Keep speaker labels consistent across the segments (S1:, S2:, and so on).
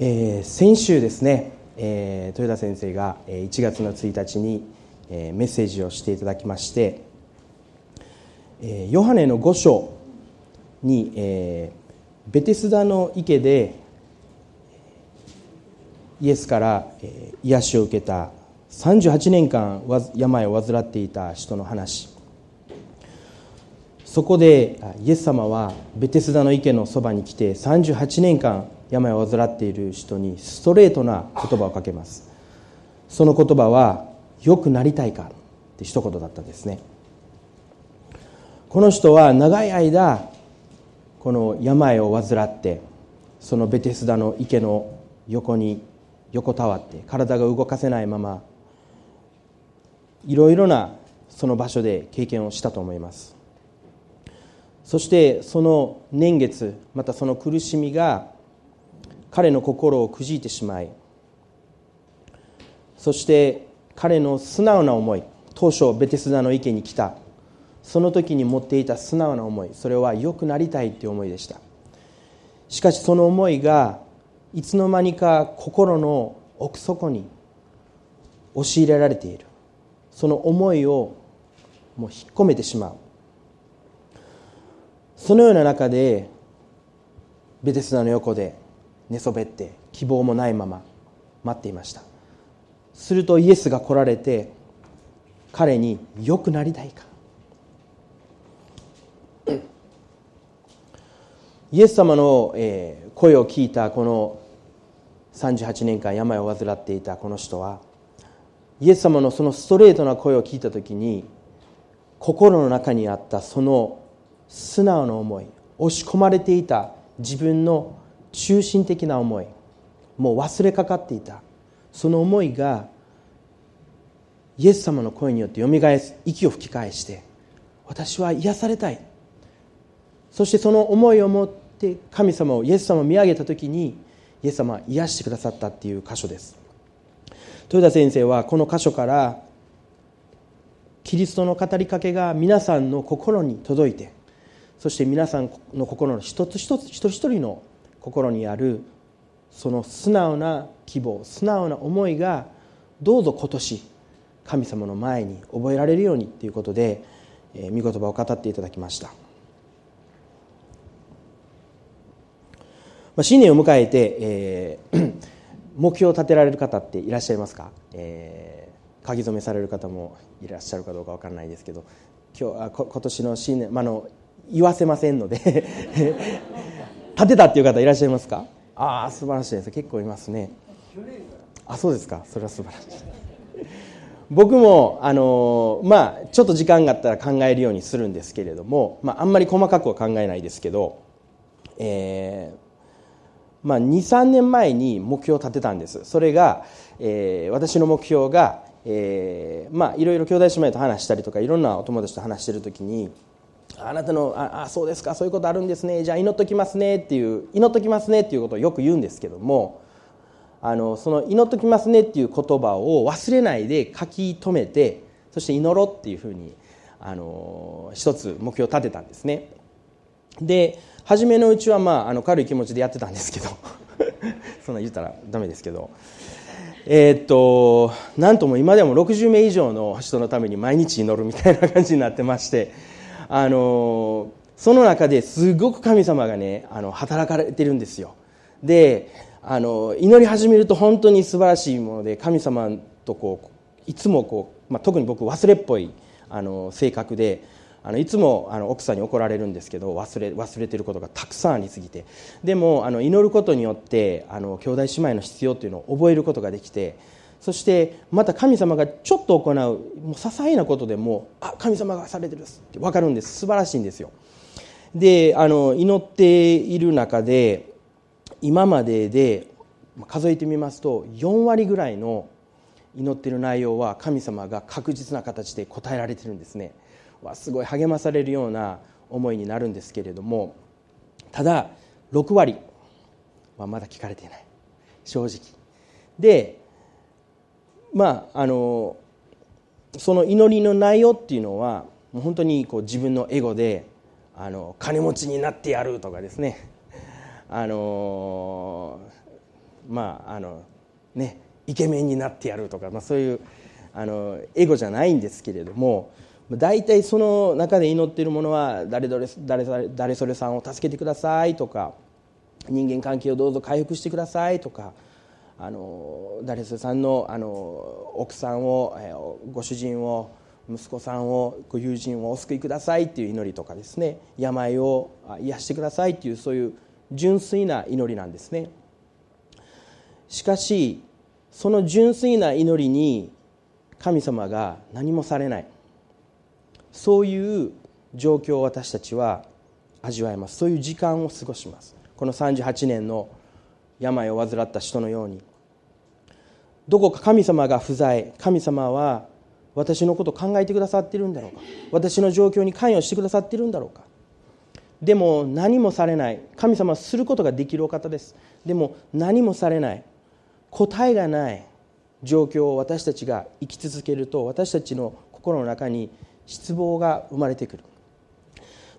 S1: えー、先週ですね、えー、豊田先生が1月の1日に、えー、メッセージをしていただきまして、えー、ヨハネの5章に、えー、ベテスダの池でイエスから、えー、癒しを受けた38年間病を患っていた人の話。そこでイエス様はベテスダの池のそばに来て38年間病を患っている人にストレートな言葉をかけます。その言葉は「よくなりたいか」って一言だったんですね。この人は長い間この病を患ってそのベテスダの池の横に横たわって体が動かせないままいろいろなその場所で経験をしたと思います。そしてその年月またその苦しみが彼の心をくじいてしまいそして彼の素直な思い当初ベテスダの池に来た。その時に持っていた素直な思いそれは良くなりたいという思いでした。しかしその思いがいつの間にか心の奥底に押し入れられている。その思いをもう引っ込めてしまう。そのような中でベテスダの横で寝そべって希望もないまま待っていました。するとイエスが来られて彼に「良くなりたいか」イエス様の声を聞いたこの38年間病を患っていたこの人はイエス様のそのストレートな声を聞いた時に心の中にあったその素直な思い押し込まれていた自分の中心的な思い。もう忘れかかっていた。その思いがイエス様の声によってよみがえす息を吹き返して私は癒されたい。そしてその思いを持って神様をイエス様を見上げた時にイエス様は癒してくださったっていう箇所です。豊田先生はこの箇所からキリストの語りかけが皆さんの心に届いてそして皆さんの心の一つ一つ一人一人の心にあるその素直な希望素直な思いがどうぞ今年神様の前に覚えられるようにということで、えー、御言葉を語っていただきました、まあ、新年を迎えて、えー、目標を立てられる方っていらっしゃいますか、えー、書き初めされる方もいらっしゃるかどうか分からないですけど今日あ今年の新年、まあの言わせませんので立てたっていう方いらっしゃいますか？ああ素晴らしいです。結構いますね。あそうですか。それは素晴らしい。僕もあのまあちょっと時間があったら考えるようにするんですけれども、まあ、あんまり細かくは考えないですけど、えーまあ、23年前に目標を立てたんです。それが、えー、私の目標が、えーまあ、いろいろ兄弟姉妹と話したりとかいろんなお友達と話してる時にあなたのああそうですかそういうことあるんですねじゃあ祈っときますねっていう祈っときますねっていうことをよく言うんですけどもあのその祈っときますねっていう言葉を忘れないで書き留めてそして祈ろうっていうふうにあの一つ目標を立てたんですね。で初めのうちは、まあ、あの軽い気持ちでやってたんですけど そんな言ったらダメですけど。えー、っとなんとも今でも60名以上の人のために毎日祈るみたいな感じになってましてあのその中ですごく神様がねあの働かれてるんですよ。であの祈り始めると本当に素晴らしいもので神様とこういつもこう、まあ、特に僕忘れっぽいあの性格であのいつもあの奥さんに怒られるんですけど忘れ忘れてることがたくさんありすぎて。でもあの祈ることによってあの兄弟姉妹の必要というのを覚えることができてそしてまた神様がちょっと行うもう些細なことでもあ神様がされてるって分かるんです。素晴らしいんですよ。であの祈っている中で今までで数えてみますと4割ぐらいの祈っている内容は神様が確実な形で答えられてるんですね。わすごい励まされるような思いになるんですけれどもただ6割はまだ聞かれていない。正直。でまああのその祈りの内容っていうのはもう本当にこう自分のエゴであの金持ちになってやるとかですね。あの、まああのねイケメンになってやるとか、まあ、そういうあのエゴじゃないんですけれども大体その中で祈っているものは誰誰誰誰それさんを助けてくださいとか人間関係をどうぞ回復してくださいとかあの誰それさんのあの奥さんをご主人を息子さんをご友人をお救いくださいっていう祈りとかですね。病を癒してくださいっていうそういう純粋な祈りなんですね。しかしその純粋な祈りに神様が何もされない。そういう状況を私たちは味わいます。そういう時間を過ごします。この38年の病を患った人のように。どこか神様が不在神様は私のことを考えてくださっているんだろうか？私の状況に関与してくださっているんだろうか？でも何もされない。神様はすることができるお方です。でも何もされない。答えがない状況を私たちが生き続けると私たちの心の中に失望が生まれてくる。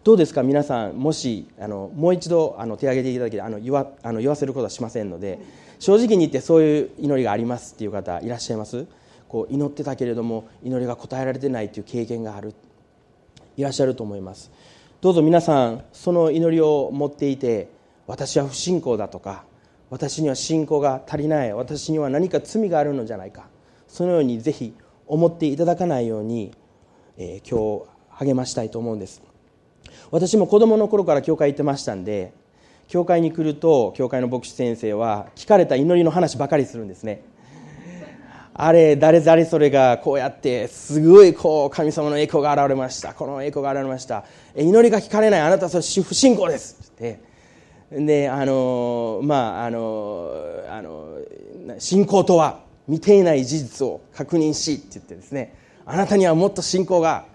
S1: どうですか皆さんもしあのもう一度あの手を挙げていただけあの言わあの言わせることはしませんので正直に言ってそういう祈りがありますっていう方いらっしゃいます？こう祈ってたけれども祈りが応えられてないという経験があるいらっしゃると思います。どうぞ皆さんその祈りを持っていて私は不信仰だとか私には信仰が足りない私には何か罪があるのじゃないかそのようにぜひ思っていただかないように、えー、今日励ましたいと思うんです。私も子供の頃から教会行ってましたんで教会に来ると教会の牧師先生は聞かれた祈りの話ばかりするんですね。あれ誰々それがこうやってすごいこう神様の栄光が現れました。この栄光が現れました。祈りが聞かれないあなたはそれ不信仰です。って。であのまああのあの信仰とは見ていない事実を確認しって言ってですね。あなたにはもっと信仰が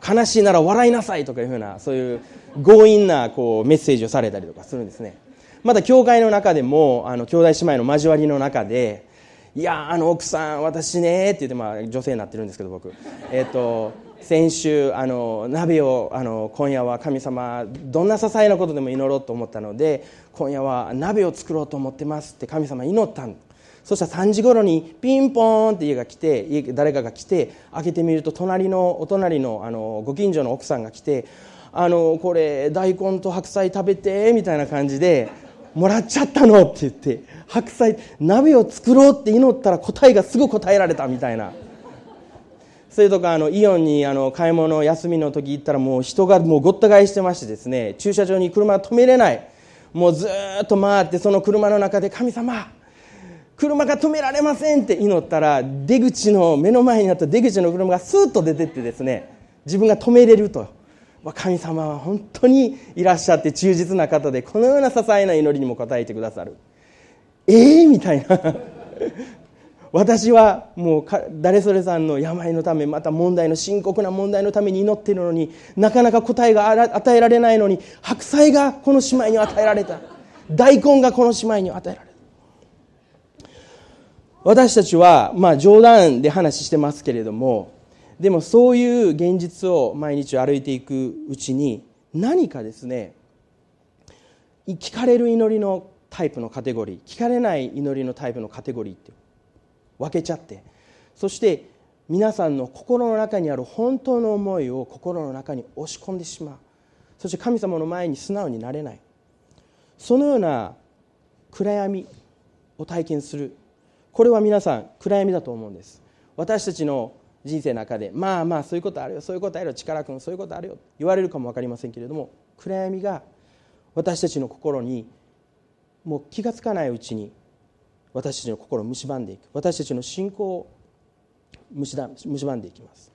S1: 悲しいなら笑いなさいとかいうふうなそういう強引なこうメッセージをされたりとかするんですね。また教会の中でもあの兄弟姉妹の交わりの中で「いやあの奥さん私ね」って言って、まあ、女性になってるんですけど僕。えっ、と先週あの鍋をあの今夜は神様どんな些細なことでも祈ろうと思ったので今夜は鍋を作ろうと思ってますって神様祈ったんそしたら3時頃にピンポーンって家が来て家誰かが来て開けてみると隣のお隣のあのご近所の奥さんが来て「あのこれ大根と白菜食べて」みたいな感じで「もらっちゃったの」って言って白菜鍋を作ろうって祈ったら答えがすぐ答えられたみたいな。それとかあのイオンにあの買い物休みの時行ったらもう人がもうごった返してましてですね駐車場に車止めれないもうずっと回ってその車の中で「神様車が止められませんって祈ったら出口の目の前にあった出口の車がスーッと出てってですね自分が止めれると。神様は本当にいらっしゃって忠実な方でこのような些細な祈りにも応えてくださる。ええー、みたいな。私はもう誰それさんの病のためまた問題の深刻な問題のために祈っているのになかなか答えが与えられないのに白菜がこの姉妹に与えられた。大根がこの姉妹に与えられた。私たちは、まあ、冗談で話してますけれどもでもそういう現実を毎日歩いていくうちに何かですね聞かれる祈りのタイプのカテゴリー聞かれない祈りのタイプのカテゴリーって分けちゃってそして皆さんの心の中にある本当の思いを心の中に押し込んでしまう。そして神様の前に素直になれない。そのような暗闇を体験する。これは皆さん暗闇だと思うんです。私たちの人生の中でまあまあそういうことあるよそういうことあるよ力君そういうことあるよ言われるかも分かりませんけれども暗闇が私たちの心にもう気が付かないうちに私たちの心を蝕んでいく。私たちの信仰を蝕んでいきます。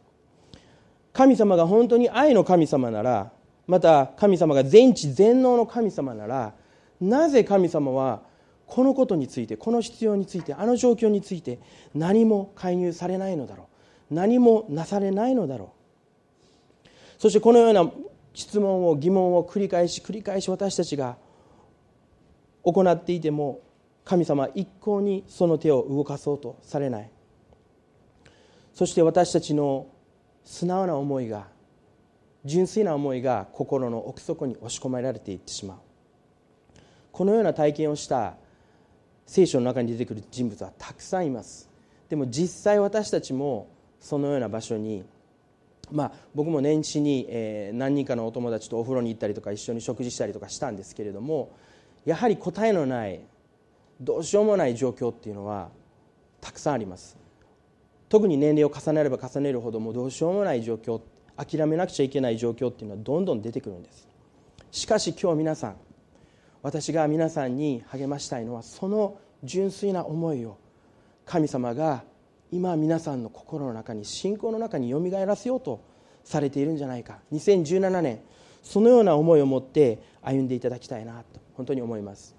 S1: 神様が本当に愛の神様ならまた神様が全知全能の神様ならなぜ神様はこのことについてこの必要についてあの状況について何も介入されないのだろう。何もなされないのだろう。そしてこのような質問を疑問を繰り返し繰り返し私たちが行っていても神様は一向にその手を動かそうとされない。そして私たちの素直な思いが純粋な思いが心の奥底に押し込められていってしまう。このような体験をした聖書の中に出てくる人物はたくさんいます。でも実際私たちもそのような場所にまあ僕も年始に、え何人かのお友達とお風呂に行ったりとか一緒に食事したりとかしたんですけれどもやはり答えのないどうしようもない状況っていうのはたくさんあります。特に年齢を重ねれば重ねるほどもうどうしようもない状況諦めなくちゃいけない状況っていうのはどんどん出てくるんです。しかし今日皆さん私が皆さんに励ましたいのはその純粋な思いを神様が今皆さんの心の中に信仰の中によみがえらせようとされているんじゃないか。2017年そのような思いを持って歩んでいただきたいなと本当に思います。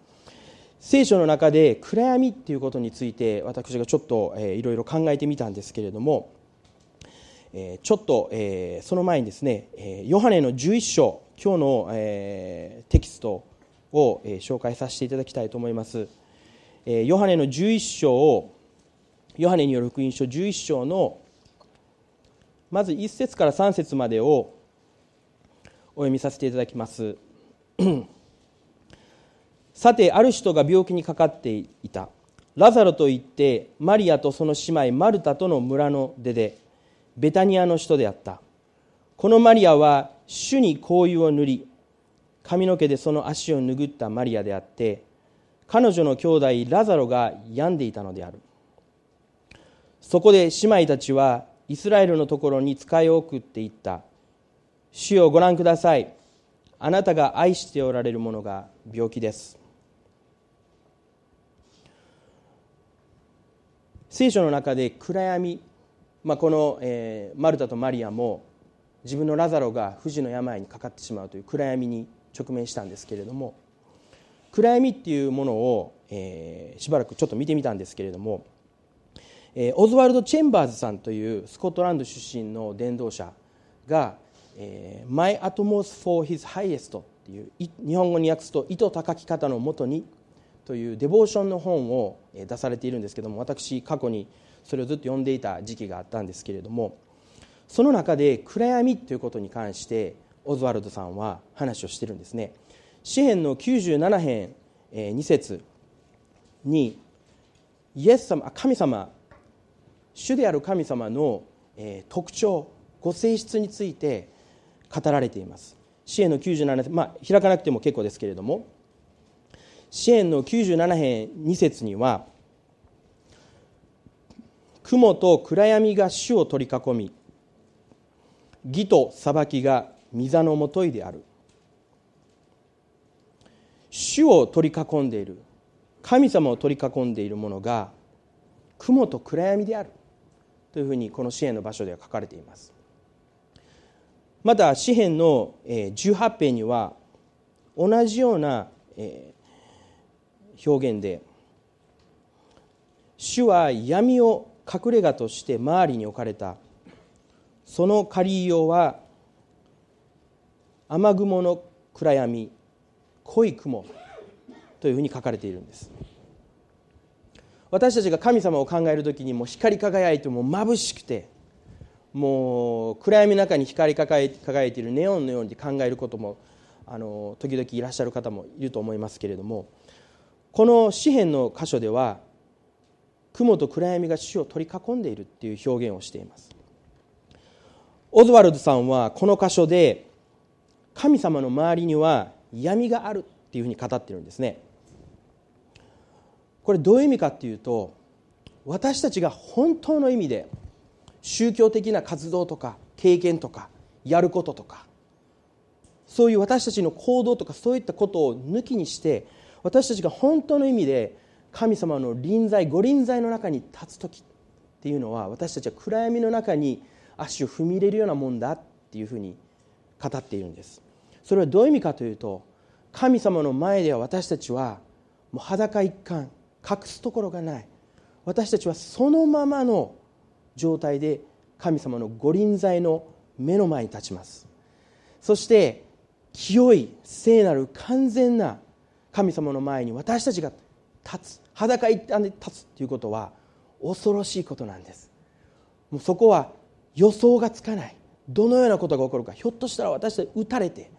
S1: 聖書の中で暗闇っていうことについて私がちょっと、いろいろ考えてみたんですけれども、ちょっと、その前にですね、ヨハネの11章今日の、テキストを、紹介させていただきたいと思います、ヨハネの11章をヨハネによる福音書11章のまず1節から3節までをお読みさせていただきます。さてある人が病気にかかっていた。ラザロといってマリアとその姉妹マルタとの村の出でベタニアの人であった。このマリアは主に香油を塗り髪の毛でその足を拭ったマリアであって彼女の兄弟ラザロが病んでいたのである。そこで姉妹たちはイスラエルのところに使いを送っていった。主をご覧ください。あなたが愛しておられるものが病気です。聖書の中で暗闇、まあ、この、えー、マルタとマリアも自分のラザロが不治の病にかかってしまうという暗闇に直面したんですけれども暗闇っていうものを、えー、しばらくちょっと見てみたんですけれども、えー、オズワルド・チェンバーズさんというスコットランド出身の伝道者が「えー、My Atmos for His Highest」っていう日本語に訳すと「糸高き方のもとに」というデボーションの本を出されているんですけども私過去にそれをずっと読んでいた時期があったんですけれどもその中で暗闇ということに関してオズワルドさんは話をしてるんですね。詩篇の97編2節。にイエス様神様主である神様の特徴ご性質について語られています。詩篇の97編まあ開かなくても結構ですけれども。支援の97編2節には雲と暗闇が主を取り囲み義と裁きが御座のもといである。主を取り囲んでいる。神様を取り囲んでいるものが雲と暗闇である。というふうにこの詩篇の場所では書かれています。また詩篇の18編には同じような表現で主は闇を隠れ家として周りに置かれた。その借りようは雨雲の暗闇濃い雲というふうに書かれているんです。私たちが神様を考える時にも光り輝いても眩しくてもう暗闇の中に光り輝いているネオンのように考えることもあの時々いらっしゃる方もいると思いますけれどもこの詩篇の箇所では雲と暗闇が主を取り囲んでいるっていう表現をしています。オズワルドさんはこの箇所で神様の周りには闇があるっていうふうに語ってるんですね。これどういう意味かっていうと私たちが本当の意味で宗教的な活動とか経験とかやることとかそういう私たちの行動とかそういったことを抜きにして私たちが本当の意味で神様の臨在御臨在の中に立つ時っていうのは私たちは暗闇の中に足を踏み入れるようなもんだっていうふうに語っているんです。それはどういう意味かというと神様の前では私たちはもう裸一貫隠すところがない。私たちはそのままの状態で神様の御臨在の目の前に立ちます。そして清い聖なる完全な神様の前に私たちが立つ裸一貫で立つということは恐ろしいことなんです。もうそこは予想がつかない。どのようなことが起こるかひょっとしたら私たち撃たれて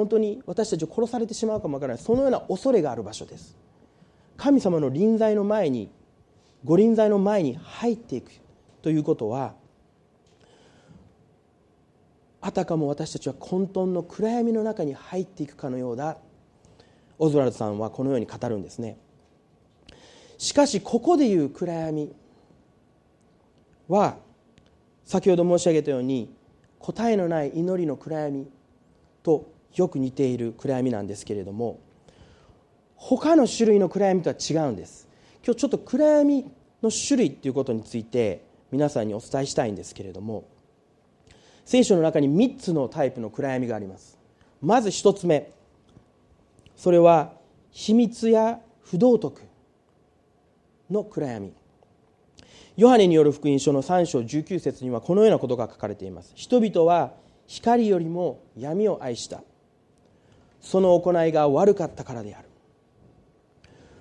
S1: 本当に私たちを殺されてしまうかもわからない。そのような恐れがある場所です。神様の臨在の前にご臨在の前に入っていくということはあたかも私たちは混沌の暗闇の中に入っていくかのようだ。オズワルドさんはこのように語るんですね。しかしここでいう暗闇は先ほど申し上げたように答えのない祈りの暗闇とよく似ている暗闇なんですけれども他の種類の暗闇とは違うんです。今日ちょっと暗闇の種類ということについて皆さんにお伝えしたいんですけれども聖書の中に3つのタイプの暗闇があります。まず1つ目それは秘密や不道徳の暗闇。ヨハネによる福音書の3章19節にはこのようなことが書かれています。人々は光よりも闇を愛した。その行いが悪かったからである。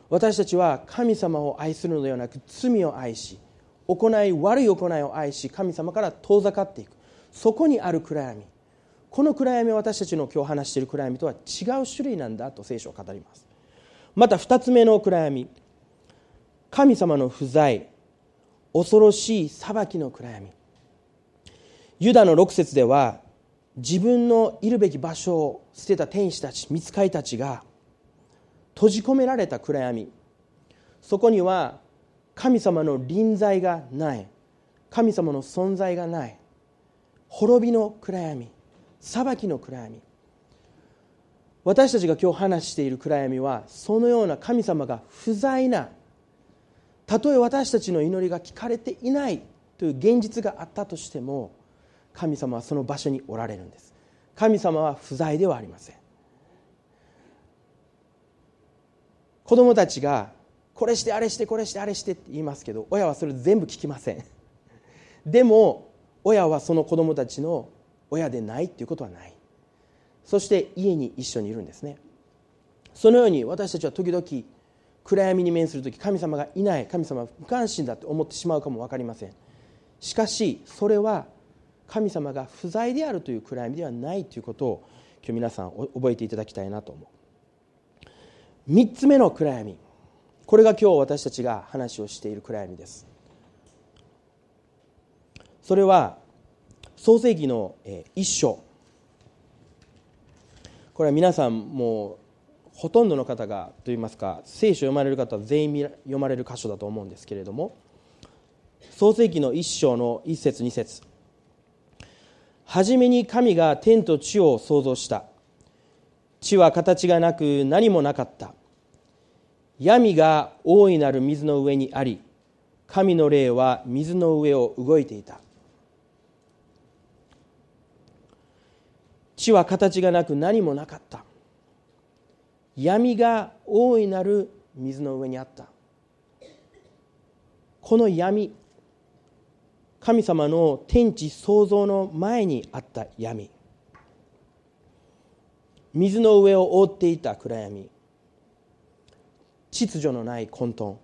S1: 私たちは神様を愛するのではなく罪を愛し行い悪い行いを愛し神様から遠ざかっていく。そこにある暗闇。この暗闇は私たちの今日話している暗闇とは違う種類なんだと聖書を語ります。また2つ目の暗闇。神様の不在。恐ろしい裁きの暗闇。ユダの6節では自分のいるべき場所を捨てた天使たち見つかりたちが閉じ込められた暗闇。そこには神様の臨在がない。神様の存在がない。滅びの暗闇。裁きの暗闇。私たちが今日話している暗闇はそのような神様が不在なたとえ私たちの祈りが聞かれていないという現実があったとしても神様はその場所におられるんです。神様は不在ではありません。子供たちがこれしてあれしてこれしてあれしてって言いますけど親はそれ全部聞きません。でも親はその子供たちの親でないっていうことはない。そして家に一緒にいるんですね。そのように私たちは時々暗闇に面する時神様がいない神様は無関心だと思ってしまうかも分かりません。しかしそれは神様が不在であるという暗闇ではないということを今日皆さん覚えていただきたいなと思う。3つ目の暗闇。これが今日私たちが話をしている暗闇です。それは創世紀の一章。これは皆さんもうほとんどの方がといいますか聖書を読まれる方は全員読まれる箇所だと思うんですけれども創世紀の一章の一節二節。初めに神が天と地を創造した。地は形がなく何もなかった。闇が大いなる水の上にあり神の霊は水の上を動いていた。地は形がなく何もなかった。闇が大いなる水の上にあった。この闇神様の天地創造の前にあった闇。水の上を覆っていた暗闇。秩序のない混沌。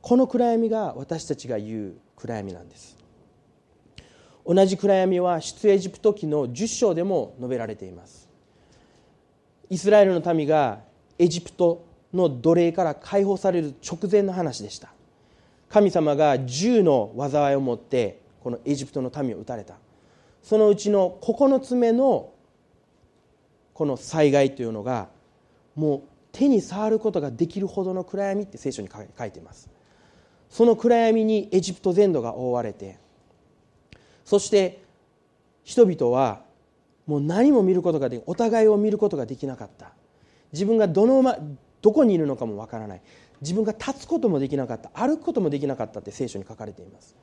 S1: この暗闇が私たちが言う暗闇なんです。同じ暗闇は出エジプト記の10章でも述べられています。イスラエルの民がエジプトの奴隷から解放される直前の話でした。神様が銃の災いを持ってこのエジプトの民を撃たれた。そのうちの9つ目のこの災害というのがもう手に触ることができるほどの暗闇って聖書に書いています。その暗闇にエジプト全土が覆われてそして人々はもう何も見ることができお互いを見ることができなかった。自分がどの、ま、どこにいるのかもわからない。自分が立つこともできなかった歩くこともできなかったって聖書に書かれています。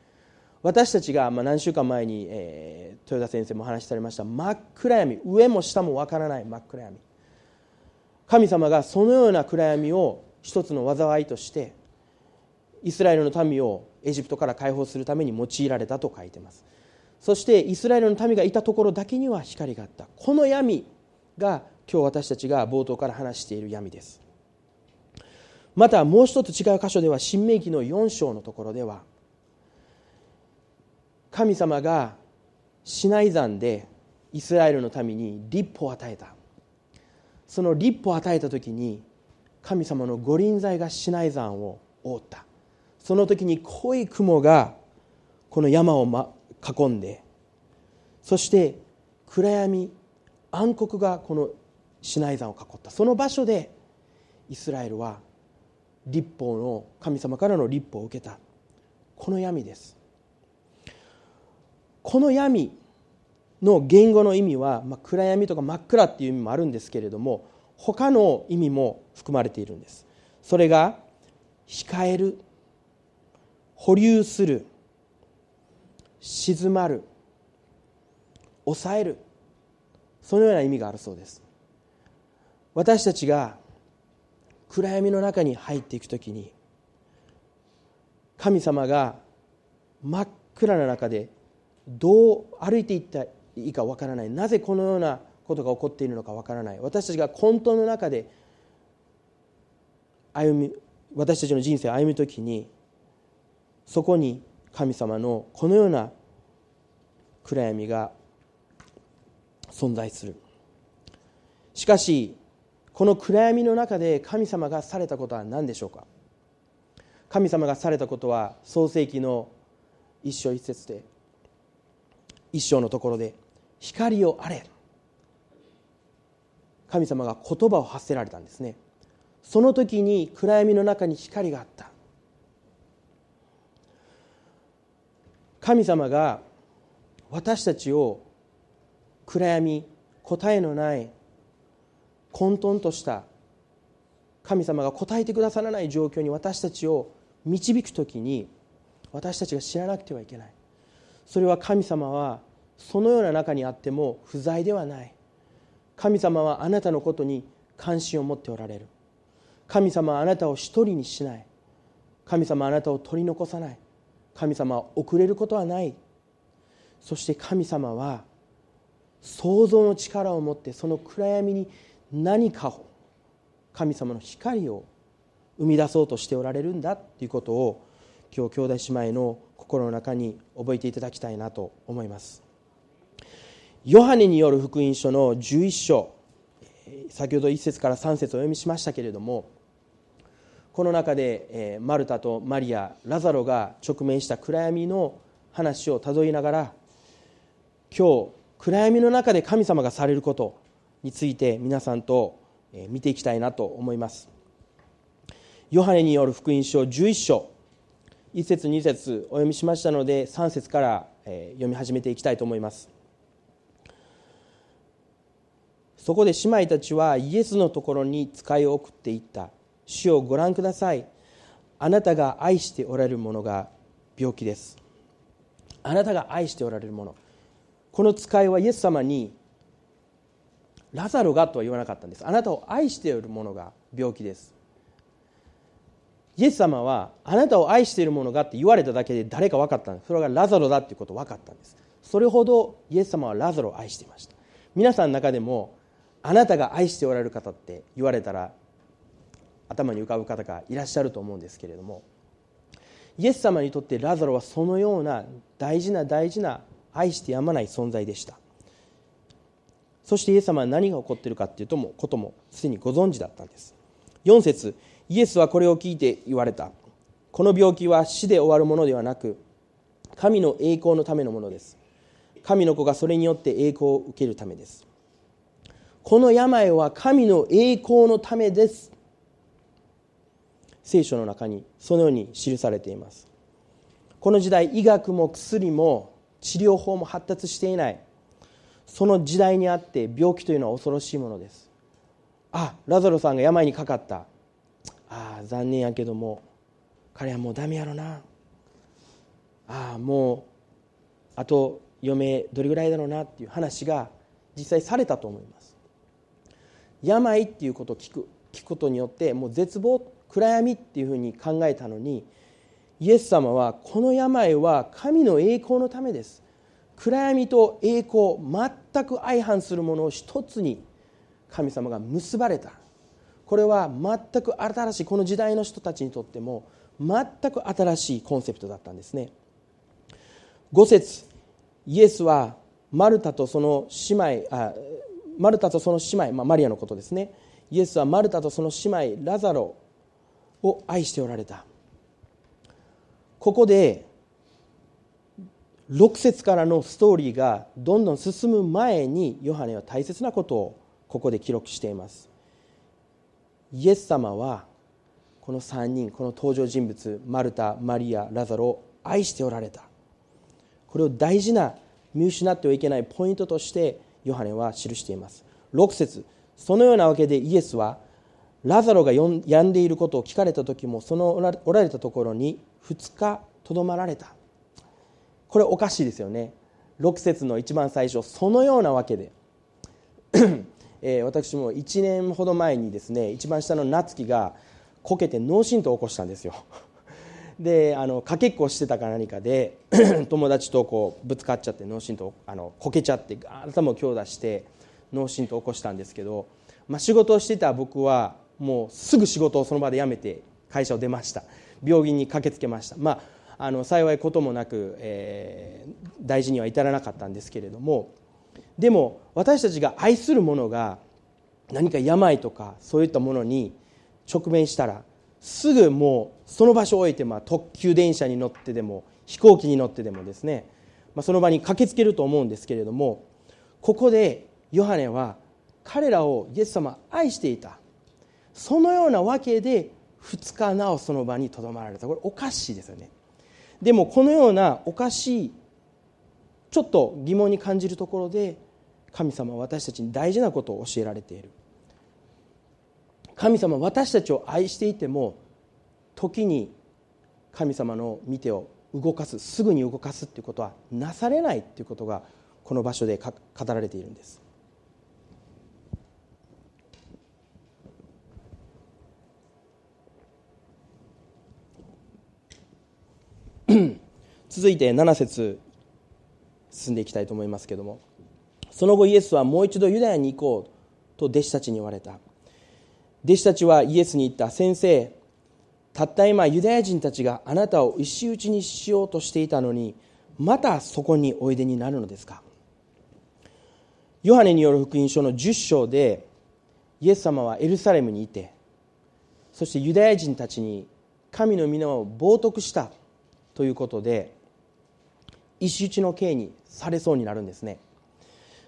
S1: 私たちが、ま、何週間前に、え、豊田先生もお話しされました真っ暗闇上も下もわからない真っ暗闇。神様がそのような暗闇を一つの災いとしてイスラエルの民をエジプトから解放するために用いられたと書いてます。そしてイスラエルの民がいたところだけには光があった。この闇が今日私たちが冒頭から話している闇です。またもう一つ違う箇所では新明記の4章のところでは神様がシナイ山でイスラエルの民に立法を与えた。その立法を与えた時に神様の御臨在がシナイ山を覆った。その時に濃い雲がこの山を、ま、囲んでそして暗闇暗黒がこのシナイ山を囲った。その場所でイスラエルは立法の神様からの立法を受けた。この闇です。この闇の言語の意味は、まあ、暗闇とか真っ暗っていう意味もあるんですけれども他の意味も含まれているんです。それが控える保留する静まる抑える。そのような意味があるそうです。私たちが暗闇の中に入っていくときに神様が真っ暗な中でどう歩いていったらいいかわからない。なぜこのようなことが起こっているのかわからない。私たちが混沌の中で歩み私たちの人生を歩む時にそこに神様のこのような暗闇が存在する。しかしこの暗闇の中で神様がされたことは何でしょうか？神様がされたことは創世紀の一章一節で一章のところで「光をあれ」神様が言葉を発せられたんですね。その時に暗闇の中に光があった。神様が私たちを暗闇答えのない混沌とした神様が答えてくださらない状況に私たちを導く時に私たちが知らなくてはいけない。それは神様はそのような中にあっても不在ではない。神様はあなたのことに関心を持っておられる。神様はあなたを一人にしない。神様はあなたを取り残さない。神様は遅れることはない。そして神様は創造の力を持ってその暗闇に何かを神様の光を生み出そうとしておられるんだということを今日兄弟姉妹の心の中に覚えていただきたいなと思います。ヨハネによる福音書の11章先ほど1節から3節をお読みしましたけれどもこの中でマルタとマリアラザロが直面した暗闇の話をたどりながら今日暗闇の中で神様がされることについて皆さんと見ていきたいなと思います。ヨハネによる福音書11章1節2節お読みしましたので3節から読み始めていきたいと思います。そこで姉妹たちはイエスのところに使いを送っていった。主をご覧ください。あなたが愛しておられるものが病気です。あなたが愛しておられるもの。この使いはイエス様にラザロがとは言わなかったんです。あなたを愛しているものが病気です。イエス様はあなたを愛しているものがって言われただけで誰か分かったんです。それがラザロだっていうこと分かったんです。それほどイエス様はラザロを愛していました。皆さんの中でもあなたが愛しておられる方って言われたら頭に浮かぶ方がいらっしゃると思うんですけれどもイエス様にとってラザロはそのような大事な大事な愛してやまない存在でした。そしてイエス様は何が起こっているかというともこともすでにご存知だったんです。4節イエスはこれを聞いて言われた。この病気は死で終わるものではなく神の栄光のためのものです。神の子がそれによって栄光を受けるためです。この病は神の栄光のためです。聖書の中にそのように記されています。この時代医学も薬も治療法も発達していない。その時代にあって病気というのは恐ろしいものです。あラザロさんが病にかかった。ああ残念やけども彼はもうダメやろな。ああもうあと余命どれぐらいだろうなっていう話が実際されたと思います。病っていうことを聞く聞くことによってもう絶望暗闇っていうふうに考えたのにイエス様はこの病は神の栄光のためです。暗闇と栄光全く相反するものを一つに神様が結ばれた。これは全く新しいこの時代の人たちにとっても全く新しいコンセプトだったんですね。5節イエスはマルタとその姉妹あマルタとその姉妹、まあ、マリアのことですね。イエスはマルタとその姉妹ラザロを愛しておられた。ここで6節からのストーリーがどんどん進む前にヨハネは大切なことをここで記録しています。イエス様はこの3人この登場人物マルタマリアラザロを愛しておられた。これを大事な見失ってはいけないポイントとしてヨハネは記しています。6節そのようなわけでイエスはラザロが病んでいることを聞かれた時もそのおられたところに2日とどまられた。これおかしいですよね。6節の一番最初そのようなわけで。えー、私も1年ほど前にですね一番下の夏樹がこけて脳震盪を起こしたんですよ。であのかけっこしてたか何かで 友達とこうぶつかっちゃって脳震盪あのこけちゃって頭を強打して脳震盪を起こしたんですけど、まあ、仕事をしてた僕はもうすぐ仕事をその場で辞めて会社を出ました。病院に駆けつけました。まああの幸いこともなく、えー、大事には至らなかったんですけれどもでも私たちが愛するものが何か病とかそういったものに直面したらすぐもうその場所を置いて、まあ、特急電車に乗ってでも飛行機に乗ってでもですね、まあ、その場に駆けつけると思うんですけれどもここでヨハネは彼らをイエス様愛していた。そのようなわけで2日なおその場にとどまられた。これおかしいですよね。でもこのようなおかしいちょっと疑問に感じるところで神様は私たちに大事なことを教えられている。神様は私たちを愛していても時に神様の見てを動かすすぐに動かすっていうことはなされないっていうことがこの場所で語られているんです。続いて7節進んでいきたいと思いますけども。その後イエスはもう一度ユダヤに行こうと弟子たちに言われた。弟子たちはイエスに言った先生たった今ユダヤ人たちがあなたを石打ちにしようとしていたのにまたそこにおいでになるのですか？ヨハネによる福音書の10章でイエス様はエルサレムにいてそしてユダヤ人たちに神の皆を冒涜した。ということで石打ちの刑にされそうになるんですね。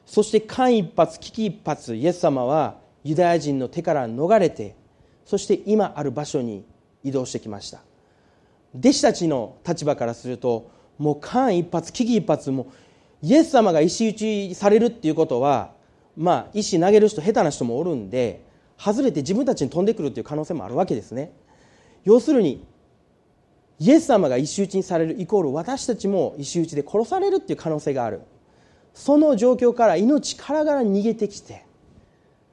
S1: そして間一髪危機一髪イエス様はユダヤ人の手から逃れてそして今ある場所に移動してきました。弟子たちの立場からするともう間一髪危機一髪もイエス様が石打ちされるっていうことはまあ石投げる人下手な人もおるんで外れて自分たちに飛んでくるっていう可能性もあるわけですね。要するにイエス様が石打ちにされるイコール私たちも石打ちで殺されるっていう可能性がある。その状況から命からがら逃げてきて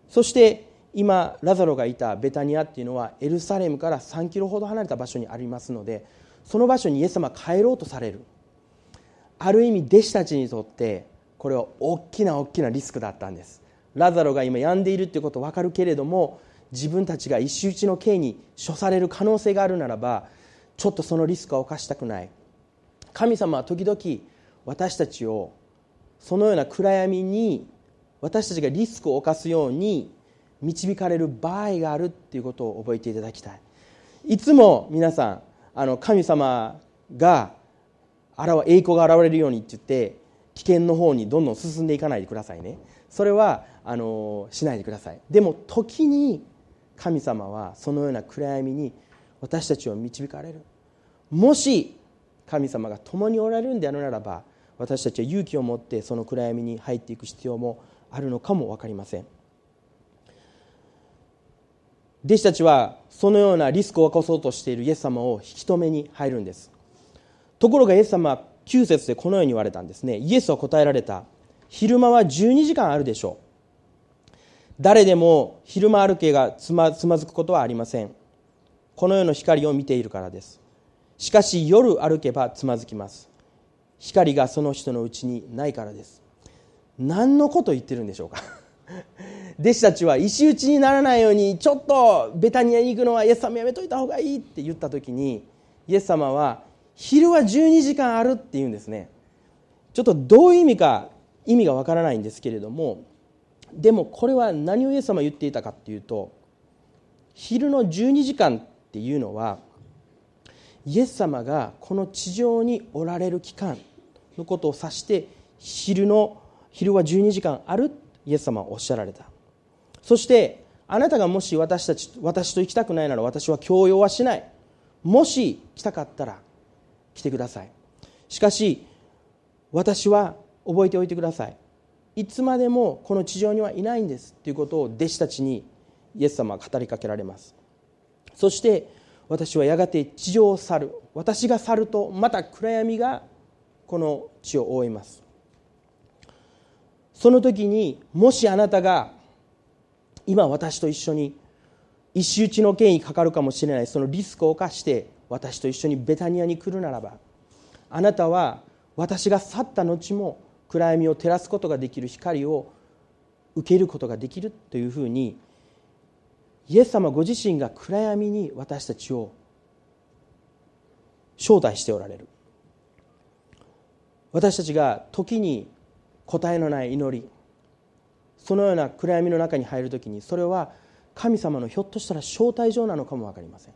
S1: そして今ラザロがいたベタニアっていうのはエルサレムから3キロほど離れた場所にありますのでその場所にイエス様帰ろうとされる。ある意味弟子たちにとってこれは大きな大きなリスクだったんです。ラザロが今病んでいるっていうこと分かるけれども自分たちが石打ちの刑に処される可能性があるならばちょっとそのリスクは犯したくない。神様は時々私たちをそのような暗闇に私たちがリスクを犯すように導かれる場合があるっていうことを覚えていただきたい。いつも皆さんあの神様が栄光が現れるようにって言って危険の方にどんどん進んでいかないでくださいね。それはあのしないでください。でも時に神様はそのような暗闇に私たちを導かれる。もし神様が共におられるんであるならば私たちは勇気を持ってその暗闇に入っていく必要もあるのかも分かりません。弟子たちはそのようなリスクを起こそうとしているイエス様を引き止めに入るんです。ところがイエス様は9節でこのように言われたんですね。イエスは答えられた。昼間は12時間あるでしょう。誰でも昼間歩けがつまつまずくことはありません。この世の光を見ているからです。しかし夜歩けばつまずきます。光がその人のうちにないからです。何のこと言ってるんでしょうか。弟子たちは石打ちにならないようにちょっとベタニアに行くのはイエス様やめといた方がいいって言った時にイエス様は昼は12時間あるって言うんですね。ちょっとどういう意味か意味がわからないんですけれどもでもこれは何をイエス様言っていたかっていうと昼の12時間っていうのはイエス様がこの地上におられる期間のことを指して昼の昼は12時間あるイエス様はおっしゃられた。そしてあなたがもし私たち私と行きたくないなら私は強要はしない。もし来たかったら来てください。しかし私は覚えておいてください。いつまでもこの地上にはいないんですということを弟子たちにイエス様は語りかけられます。そして私はやがて地上を去る。私が去るとまた暗闇がこの地を覆います。その時にもしあなたが今私と一緒に石打ちの刑にかかるかもしれない。そのリスクを冒して私と一緒にベタニアに来るならばあなたは私が去った後も暗闇を照らすことができる光を受けることができるというふうにイエス様ご自身が暗闇に私たちを招待しておられる。私たちが時に答えのない祈りそのような暗闇の中に入る時にそれは神様のひょっとしたら招待状なのかも分かりません。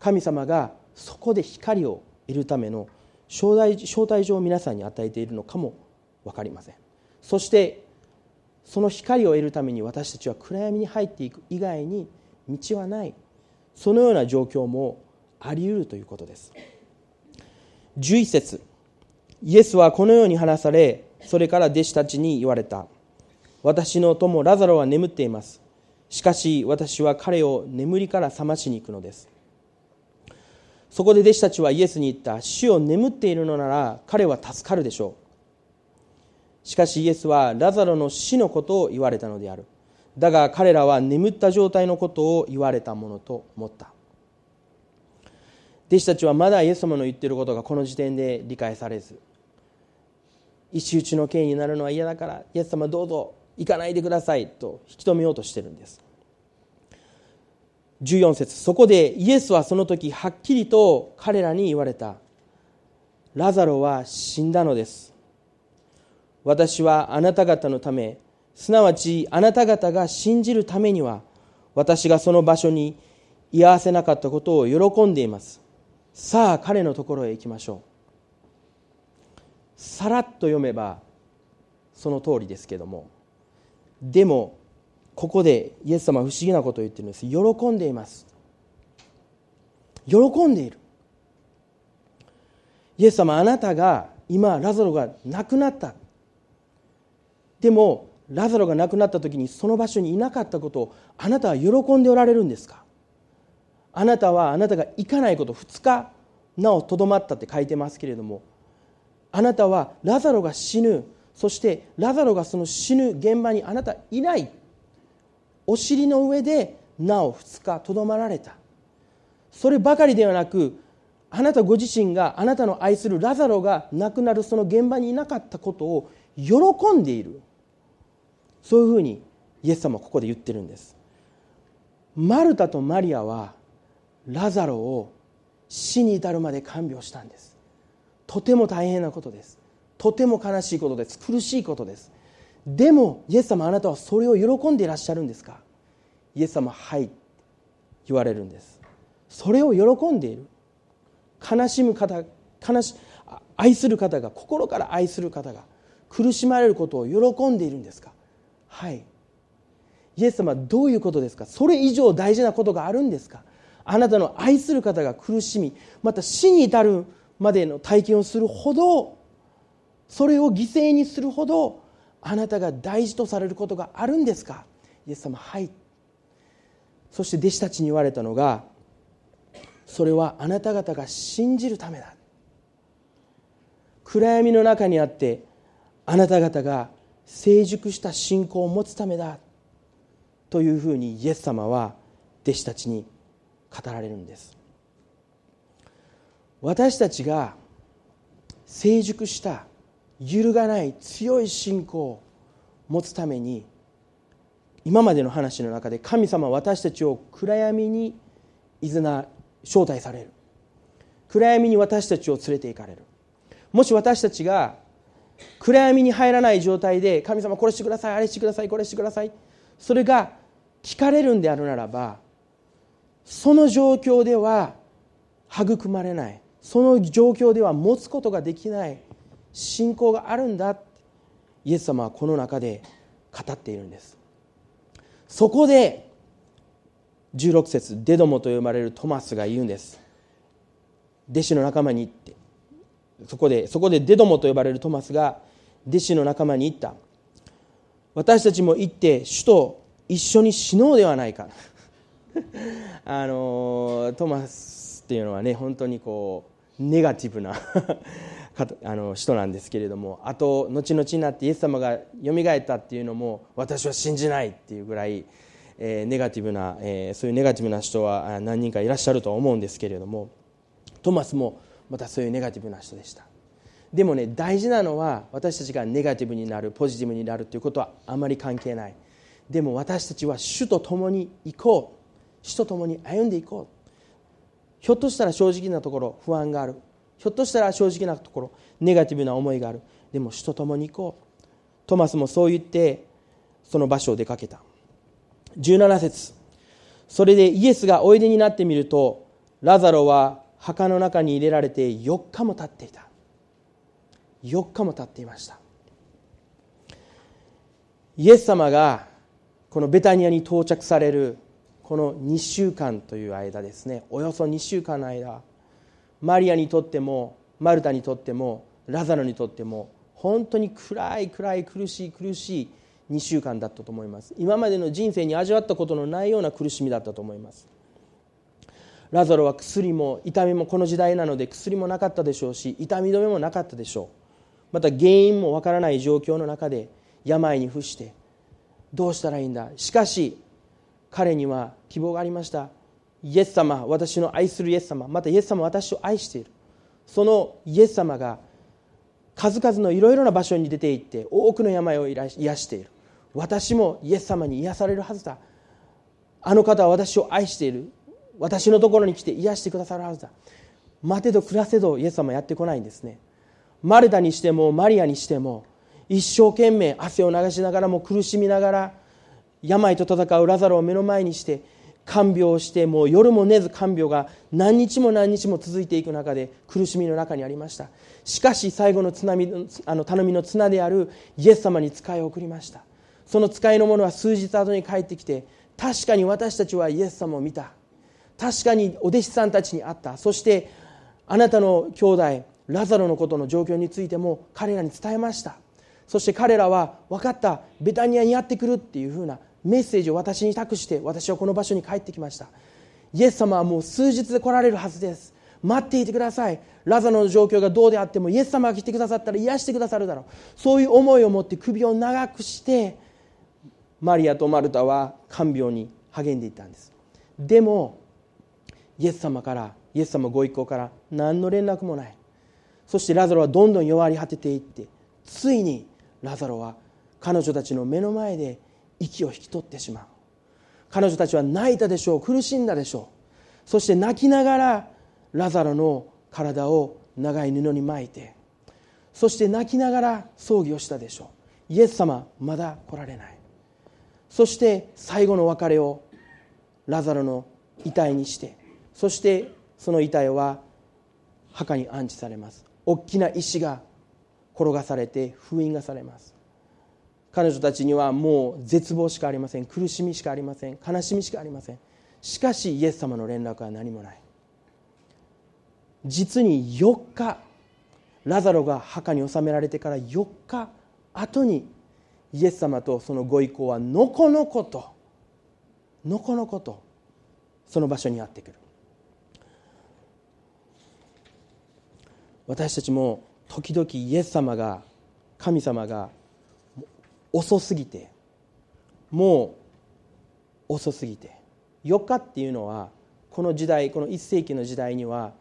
S1: 神様がそこで光を得るための招待招待状を皆さんに与えているのかも分かりません。そしてその光を得るために私たちは暗闇に入っていく以外に道はない。そのような状況もあり得るということです。11節。イエスはこのように話されそれから弟子たちに言われた。私の友ラザロは眠っています。しかし私は彼を眠りから覚ましに行くのです。そこで弟子たちはイエスに言った。主を眠っているのなら彼は助かるでしょう。しかしイエスはラザロの死のことを言われたのである。だが彼らは眠った状態のことを言われたものと思った。弟子たちはまだイエス様の言っていることがこの時点で理解されず石打ちの刑になるのは嫌だからイエス様どうぞ行かないでくださいと引き止めようとしてるんです。14節そこでイエスはその時はっきりと彼らに言われた。ラザロは死んだのです。私はあなた方のためすなわちあなた方が信じるためには私がその場所に居合わせなかったことを喜んでいます。さあ彼のところへ行きましょう。さらっと読めばその通りですけども。でもここでイエス様は不思議なことを言ってるんです。喜んでいます。喜んでいる。イエス様あなたが今ラザロが亡くなった。でもラザロが亡くなった時にその場所にいなかったことをあなたは喜んでおられるんですか？あなたはあなたが行かないこと2日なおとどまったって書いてますけれどもあなたはラザロが死ぬそしてラザロがその死ぬ現場にあなたいないお尻の上でなお2日とどまられた。そればかりではなくあなたご自身があなたの愛するラザロが亡くなるその現場にいなかったことを喜んでいる。そういうふうにイエス様はここで言ってるんです。マルタとマリアはラザロを死に至るまで看病したんです。とても大変なことです。とても悲しいことです。苦しいことです。でもイエス様あなたはそれを喜んでいらっしゃるんですか？イエス様はい言われるんです。それを喜んでいる。悲しむ方悲し愛する方が心から愛する方が苦しまれることを喜んでいるんですか？はい。イエス様どういうことですか？それ以上大事なことがあるんですか？あなたの愛する方が苦しみまた死に至るまでの体験をするほどそれを犠牲にするほどあなたが大事とされることがあるんですか？イエス様はい。そして弟子たちに言われたのがそれはあなた方が信じるためだ。暗闇の中にあってあなた方が成熟した信仰を持つためだというふうにイエス様は弟子たちに語られるんです。私たちが成熟した揺るがない強い信仰を持つために今までの話の中で神様は私たちを暗闇にいずな招待される。暗闇に私たちを連れて行かれる。もし私たちが暗闇に入らない状態で神様これしてくださいあれしてくださいこれしてください。それが聞かれるんであるならばその状況では育まれない。その状況では持つことができない。信仰があるんだ。イエス様はこの中で語っているんです。そこで16節デドモと呼ばれるトマスが言うんです。弟子の仲間に行ってそこでそこでデドモと呼ばれるトマスが弟子の仲間に言った。私たちも行って主と一緒に死のうではないか。あのトマスっていうのはね本当にこうネガティブな あの人なんですけれどもあと後々になってイエス様がよみがえったっていうのも私は信じないっていうぐらい、えー、ネガティブな、えー、そういうネガティブな人は何人かいらっしゃるとは思うんですけれどもトマスもまたそういうネガティブな人でした。でもね大事なのは私たちがネガティブになるポジティブになるということはあまり関係ない。でも私たちは主と共に行こう。主と共に歩んでいこう。ひょっとしたら正直なところ不安がある。ひょっとしたら正直なところネガティブな思いがある。でも主と共に行こう。トマスもそう言ってその場所を出かけた。17節。それでイエスがおいでになってみるとラザロは墓の中に入れられて4日も経っていた。4日も経っていました。イエス様がこのベタニアに到着されるこの2週間という間ですね。およそ2週間の間マリアにとってもマルタにとってもラザロにとっても本当に暗い暗い苦しい苦しい2週間だったと思います。今までの人生に味わったことのないような苦しみだったと思います。ラザロは薬も痛みもこの時代なので薬もなかったでしょうし痛み止めもなかったでしょう。また原因もわからない状況の中で病に伏してどうしたらいいんだ？しかし彼には希望がありました。イエス様私の愛するイエス様またイエス様私を愛している。そのイエス様が数々のいろいろな場所に出て行って多くの病を癒している。私もイエス様に癒されるはずだ。あの方は私を愛している。私のところに来て癒してくださるはずだ。待てど暮らせどイエス様やってこないんですね。マルタにしてもマリアにしても一生懸命汗を流しながらも苦しみながら病と戦うラザロを目の前にして看病をしてもう夜も寝ず看病が何日も何日も続いていく中で苦しみの中にありました。しかし最後の津波あの頼みの綱であるイエス様に使いを送りました。その使いの者は数日後に帰ってきて確かに私たちはイエス様を見た。確かにお弟子さんたちに会った。そしてあなたの兄弟ラザロのことの状況についても彼らに伝えました。そして彼らは分かった。ベタニアにやってくるっていうふうなメッセージを私に託して私はこの場所に帰ってきました。イエス様はもう数日で来られるはずです。待っていてください。ラザロの状況がどうであってもイエス様が来てくださったら癒してくださるだろう。そういう思いを持って首を長くしてマリアとマルタは看病に励んでいったんです。でもイエス様からイエス様ご一行から何の連絡もない。そしてラザロはどんどん弱り果てていってついにラザロは彼女たちの目の前で息を引き取ってしまう。彼女たちは泣いたでしょう苦しんだでしょう。そして泣きながらラザロの体を長い布に巻いてそして泣きながら葬儀をしたでしょう。イエス様まだ来られない。そして最後の別れをラザロの遺体にしてそしてその遺体は墓に安置されます。大きな石が転がされて封印がされます。彼女たちにはもう絶望しかありません。苦しみしかありません。悲しみしかありません。しかしイエス様の連絡は何もない。実に4日ラザロが墓に納められてから4日後にイエス様とそのご意向はのこのことのこのことその場所にやってくる。私たちも時々イエス様が神様が遅すぎてもう遅すぎて4日っていうのはこの時代この1世紀の時代には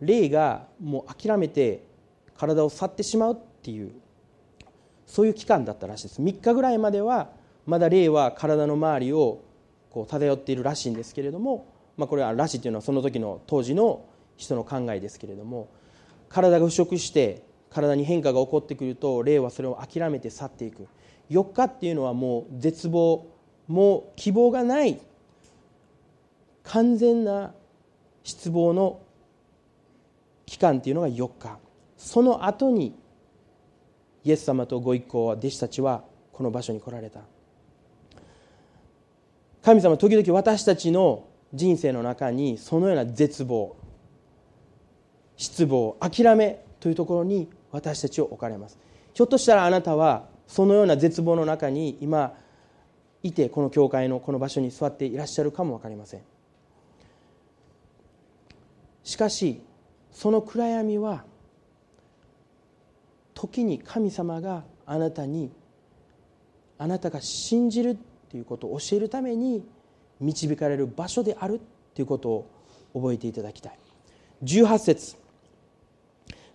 S1: 霊がもう諦めて体を去ってしまうっていうそういう期間だったらしいです。3日ぐらいまではまだ霊は体の周りをこう漂っているらしいんですけれども、まあ、これはらしいというのはその時の当時の人の考えですけれども体が腐食して体に変化が起こってくると霊はそれを諦めて去っていく。4日っていうのはもう絶望もう希望がない完全な失望の期間っていうのが4日。その後にイエス様とご一行は弟子たちはこの場所に来られた。神様時々私たちの人生の中にそのような絶望失望諦めというところに私たちを置かれます。ひょっとしたらあなたはそのような絶望の中に今いてこの教会のこの場所に座っていらっしゃるかも分かりません。しかしその暗闇は時に神様があなたにあなたが信じるということを教えるために導かれる場所であるということを覚えていただきたい。18節。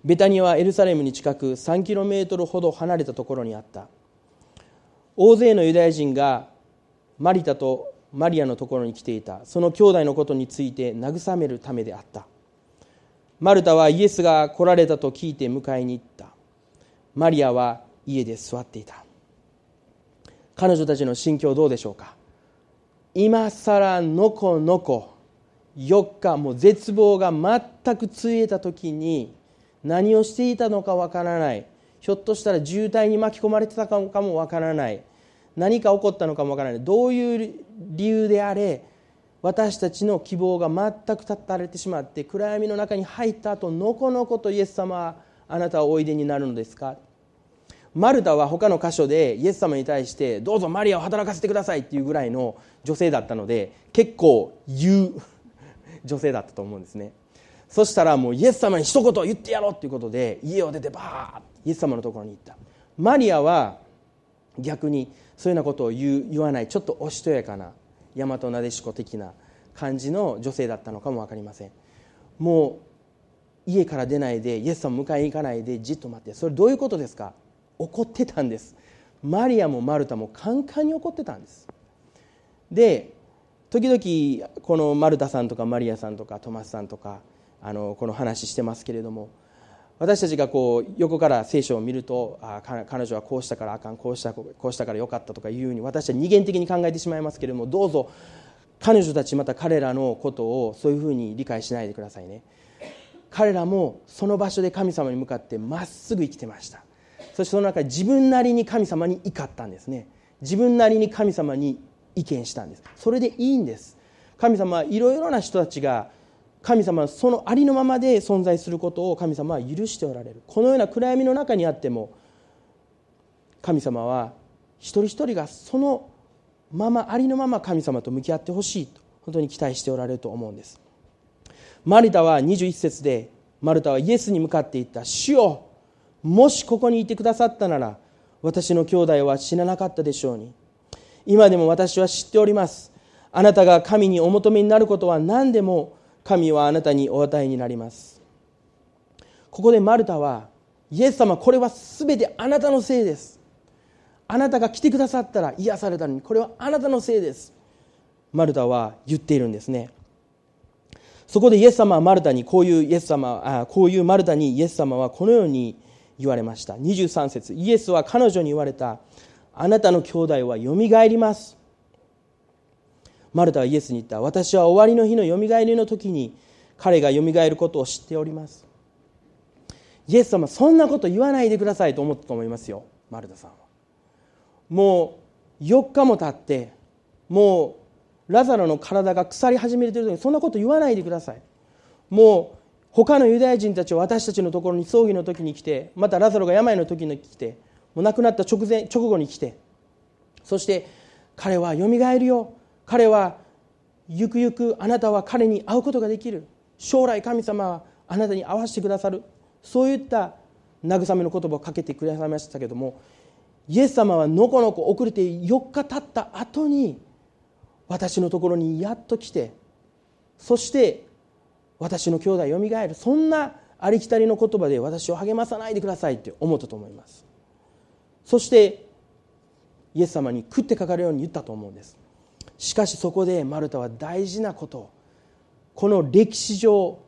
S1: ベタニアはエルサレムに近く3キロメートルほど離れたところにあった。大勢のユダヤ人がマリタとマリアのところに来ていた。その兄弟のことについて慰めるためであった。マルタはイエスが来られたと聞いて迎えに行った。マリアは家で座っていた。彼女たちの心境どうでしょうか？今さらのこのこ4日もう絶望が全くついえた時に何をしていたのかわからない。ひょっとしたら渋滞に巻き込まれてたかもわからない。何か起こったのかもわからない。どういう理由であれ私たちの希望が全く断たれてしまって暗闇の中に入った後のこのことイエス様はあなたはおいでになるのですか？マルタは他の箇所でイエス様に対してどうぞマリアを働かせてくださいっていうぐらいの女性だったので結構言う女性だったと思うんですね。そしたらもうイエス様に一言言ってやろうっていうことで家を出てバーッイエス様のところに行った。マリアは逆にそういうようなことを言う言わないちょっとおしとやかな大和なでしこ的な感じの女性だったのかも分かりません。もう家から出ないでイエス様迎えに行かないでじっと待って。それどういうことですか？怒ってたんです。マリアもマルタもカンカンに怒ってたんです。で時々このマルタさんとかマリアさんとかトマスさんとかあのこの話してますけれども私たちがこう横から聖書を見るとあ彼女はこうしたからあかんこうしたこうしたからよかったとかいうふうに私たち二元的に考えてしまいますけれどもどうぞ彼女たちまた彼らのことをそういうふうに理解しないでくださいね。彼らもその場所で神様に向かってまっすぐ生きてました。そしてその中で自分なりに神様に怒ったんですね。自分なりに神様に意見したんです。それでいいんです。神様はいろいろな人たちが神様はそのありのままで存在することを神様は許しておられる。このような暗闇の中にあっても神様は一人一人がそのままありのまま神様と向き合ってほしいと本当に期待しておられると思うんです。マリタは21節でマルタはイエスに向かって言った「主よもしここにいてくださったなら私の兄弟は死ななかったでしょうに。今でも私は知っております。あなたが神にお求めになることは何でも神はあなたにお与えになります。ここでマルタはイエス様これは全てあなたのせいです。あなたが来てくださったら癒されたのにこれはあなたのせいです。マルタは言っているんですね。そこでイエス様はマルタにこういうイエス様あこういうマルタにイエス様はこのように言われました。23節イエスは彼女に言われた。あなたの兄弟はよみがえります。マルタはイエスに言った。私は終わりの日のよみがえりの時に彼がよみがえることを知っております。イエス様そんなこと言わないでくださいと思ったと思いますよ。マルタさんは。もう4日も経ってもうラザロの体が腐り始めている時にそんなこと言わないでください。もう他のユダヤ人たちは私たちのところに葬儀の時に来てまたラザロが病の時に来てもう亡くなった直前直後に来てそして彼はよみがえるよ。彼はゆくゆくあなたは彼に会うことができる。将来神様はあなたに会わせてくださる。そういった慰めの言葉をかけてくださいましたけどもイエス様はのこのこ遅れて4日経った後に私のところにやっと来てそして私の兄弟よみがえる。そんなありきたりの言葉で私を励まさないでくださいって思ったと思います。そしてイエス様に食ってかかるように言ったと思うんです。しかしそこでマルタは大事なことこの歴史上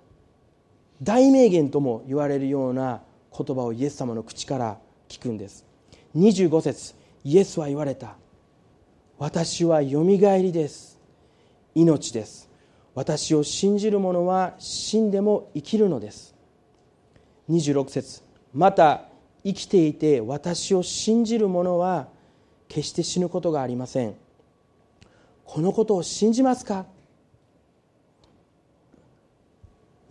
S1: 大名言とも言われるような言葉をイエス様の口から聞くんです。25節イエスは言われた。私はよみがえりです。命です。私を信じる者は死んでも生きるのです。26節また生きていて私を信じる者は決して死ぬことがありません。このことを信じますか？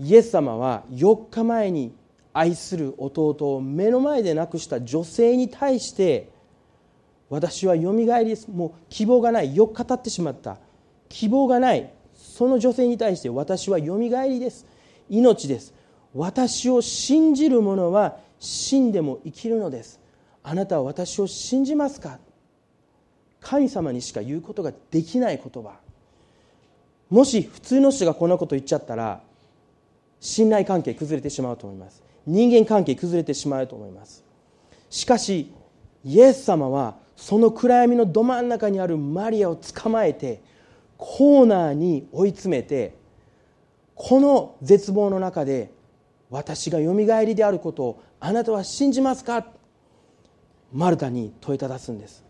S1: イエス様は4日前に愛する弟を目の前で亡くした女性に対して私はよみがえりですもう希望がない4日経ってしまった。希望がないその女性に対して私はよみがえりです。命です。私を信じる者は死んでも生きるのです。あなたは私を信じますか？神様にしか言うことができない言葉。もし普通の人がこんなこと言っちゃったら信頼関係崩れてしまうと思います。人間関係崩れてしまうと思います。しかしイエス様はその暗闇のど真ん中にあるマリアを捕まえてコーナーに追い詰めてこの絶望の中で私がよみがえりであることをあなたは信じますか？マルタに問いただすんです。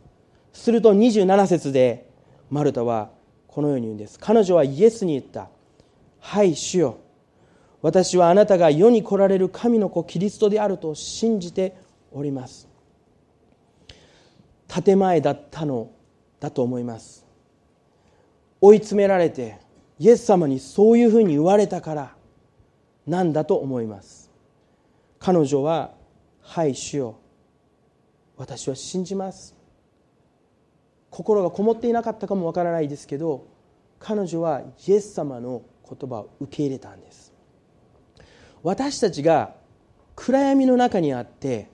S1: すると27節でマルタはこのように言うんです。彼女はイエスに言った「はい主よ。私はあなたが世に来られる神の子キリストであると信じております。建前だったのだと思います。追い詰められてイエス様にそういうふうに言われたからなんだと思います。彼女は「はい主よ。私は信じます」心がこもっていなかったかもわからないですけど彼女はイエス様の言葉を受け入れたんです。私たちが暗闇の中にあって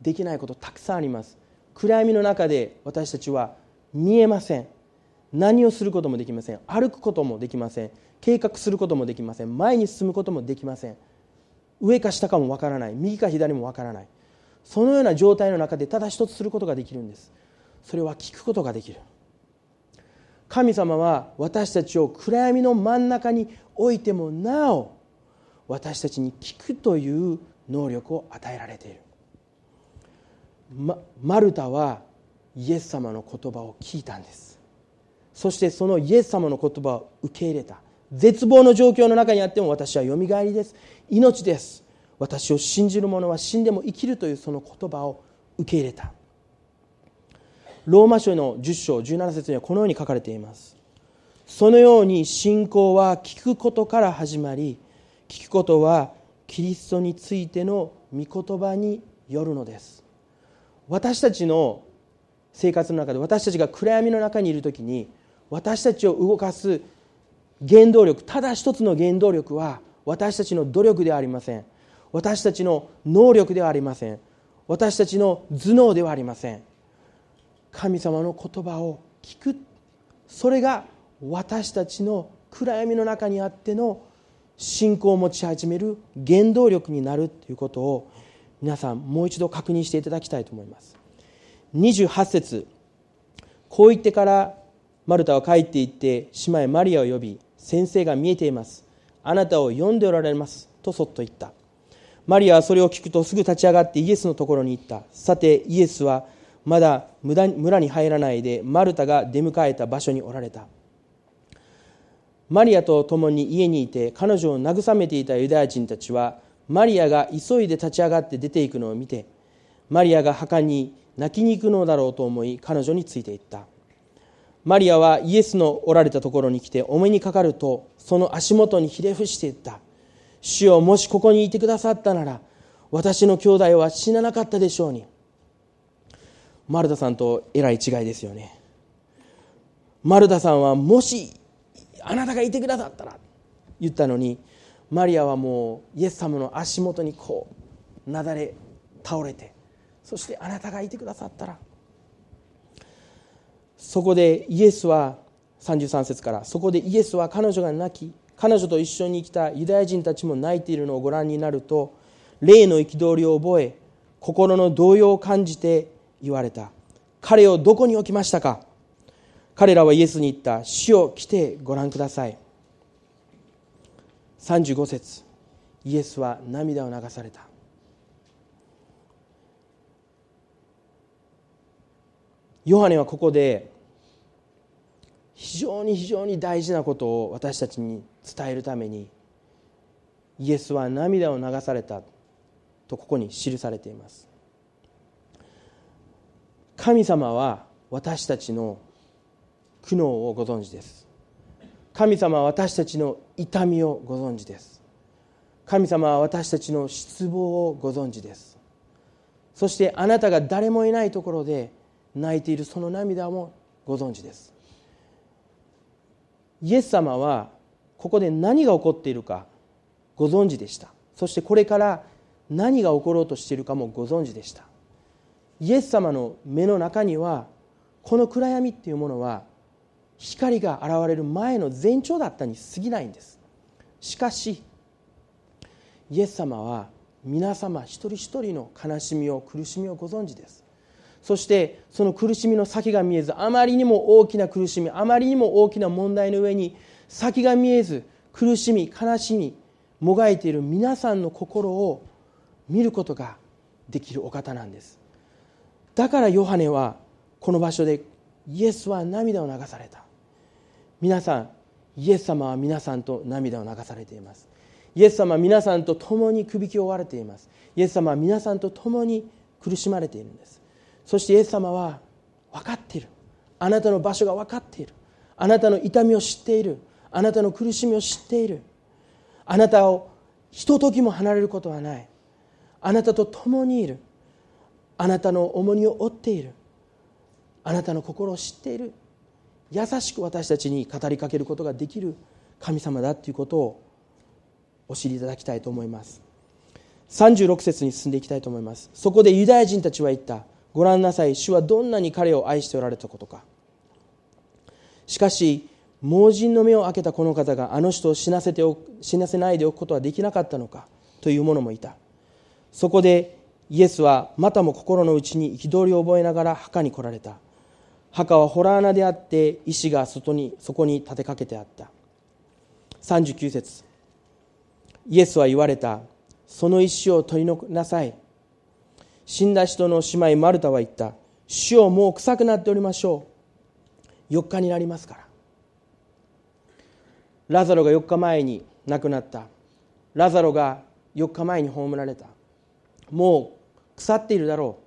S1: できないことたくさんあります。暗闇の中で私たちは見えません。何をすることもできません。歩くこともできません。計画することもできません。前に進むこともできません。上か下かもわからない。右か左もわからない。そのような状態の中でただ一つすることができるんです。それは聞くことができる。神様は私たちを暗闇の真ん中に置いてもなお私たちに聞くという能力を与えられている、ま、マルタはイエス様の言葉を聞いたんです。そしてそのイエス様の言葉を受け入れた。絶望の状況の中にあっても私はよみがえりです。命です。私を信じる者は死んでも生きるというその言葉を受け入れた。ローマ書の10章17節にはこのように書かれています。そのように信仰は聞くことから始まり聞くことはキリストについての御言葉によるのです。私たちの生活の中で私たちが暗闇の中にいる時に私たちを動かす原動力ただ一つの原動力は私たちの努力ではありません。私たちの能力ではありません。私たちの頭脳ではありません。神様の言葉を聞く。それが私たちの暗闇の中にあっての信仰を持ち始める原動力になるということを皆さんもう一度確認していただきたいと思います。28節。こう言ってからマルタは帰って行って姉妹マリアを呼び先生が見えています。あなたを呼んでおられます。とそっと言った。マリアはそれを聞くとすぐ立ち上がってイエスのところに行った。さてイエスはまだ村に入らないでマルタが出迎えた場所におられた。マリアと共に家にいて彼女を慰めていたユダヤ人たちはマリアが急いで立ち上がって出ていくのを見てマリアが墓に泣きに行くのだろうと思い彼女についていった。マリアはイエスのおられたところに来てお目にかかるとその足元にひれ伏していった。主よもしここにいてくださったなら私の兄弟は死ななかったでしょうに。マルタさんとえらい違いですよね。マルタさんはもしあなたがいてくださったら言ったのにマリアはもうイエス様の足元にこうなだれ倒れてそしてあなたがいてくださったらそこでイエスは33節からそこでイエスは彼女が泣き彼女と一緒に来たユダヤ人たちも泣いているのをご覧になると霊の憤りを覚え心の動揺を感じて言われた。彼をどこに置きましたか？彼らはイエスに言った。死を来てご覧ください。35節。イエスは涙を流された。ヨハネはここで非常に非常に大事なことを私たちに伝えるためにイエスは涙を流されたとここに記されています。神様は私たちの苦悩をご存知です。神様は私たちの痛みをご存知です。神様は私たちの失望をご存知です。そしてあなたが誰もいないところで泣いているその涙もご存知です。イエス様はここで何が起こっているかご存知でした。そしてこれから何が起ころうとしているかもご存知でした。イエス様の目の中にはこの暗闇っていうものは光が現れる前の前兆だったに過ぎないんです。しかしイエス様は皆様一人一人の悲しみを苦しみをご存知です。そしてその苦しみの先が見えずあまりにも大きな苦しみあまりにも大きな問題の上に先が見えず苦しみ悲しみもがいている皆さんの心を見ることができるお方なんです。だからヨハネはこの場所でイエスは涙を流された。皆さんイエス様は皆さんと涙を流されています。イエス様は皆さんと共にくびきを追われています。イエス様は皆さんと共に苦しまれているんです。そしてイエス様は分かっている。あなたの場所が分かっている。あなたの痛みを知っている。あなたの苦しみを知っている。あなたをひとときも離れることはない。あなたと共にいる。あなたの重荷を負っている。あなたの心を知っている。優しく私たちに語りかけることができる神様だということをお知りいただきたいと思います。36節に進んでいきたいと思います。そこでユダヤ人たちは言った。ご覧なさい。主はどんなに彼を愛しておられたことか。しかし盲人の目を開けたこの方があの人を死なせてお死なせないでおくことはできなかったのかという者もいた。そこでイエスはまたも心の内に憤りを覚えながら墓に来られた。墓は洞穴であって石が外にそこに立てかけてあった。39節。イエスは言われた。その石を取りなさい。死んだ人の姉妹マルタは言った。主をもう臭くなっておりましょう。4日になりますから。ラザロが4日前に亡くなった。ラザロが4日前に葬られた。もう腐っているだろ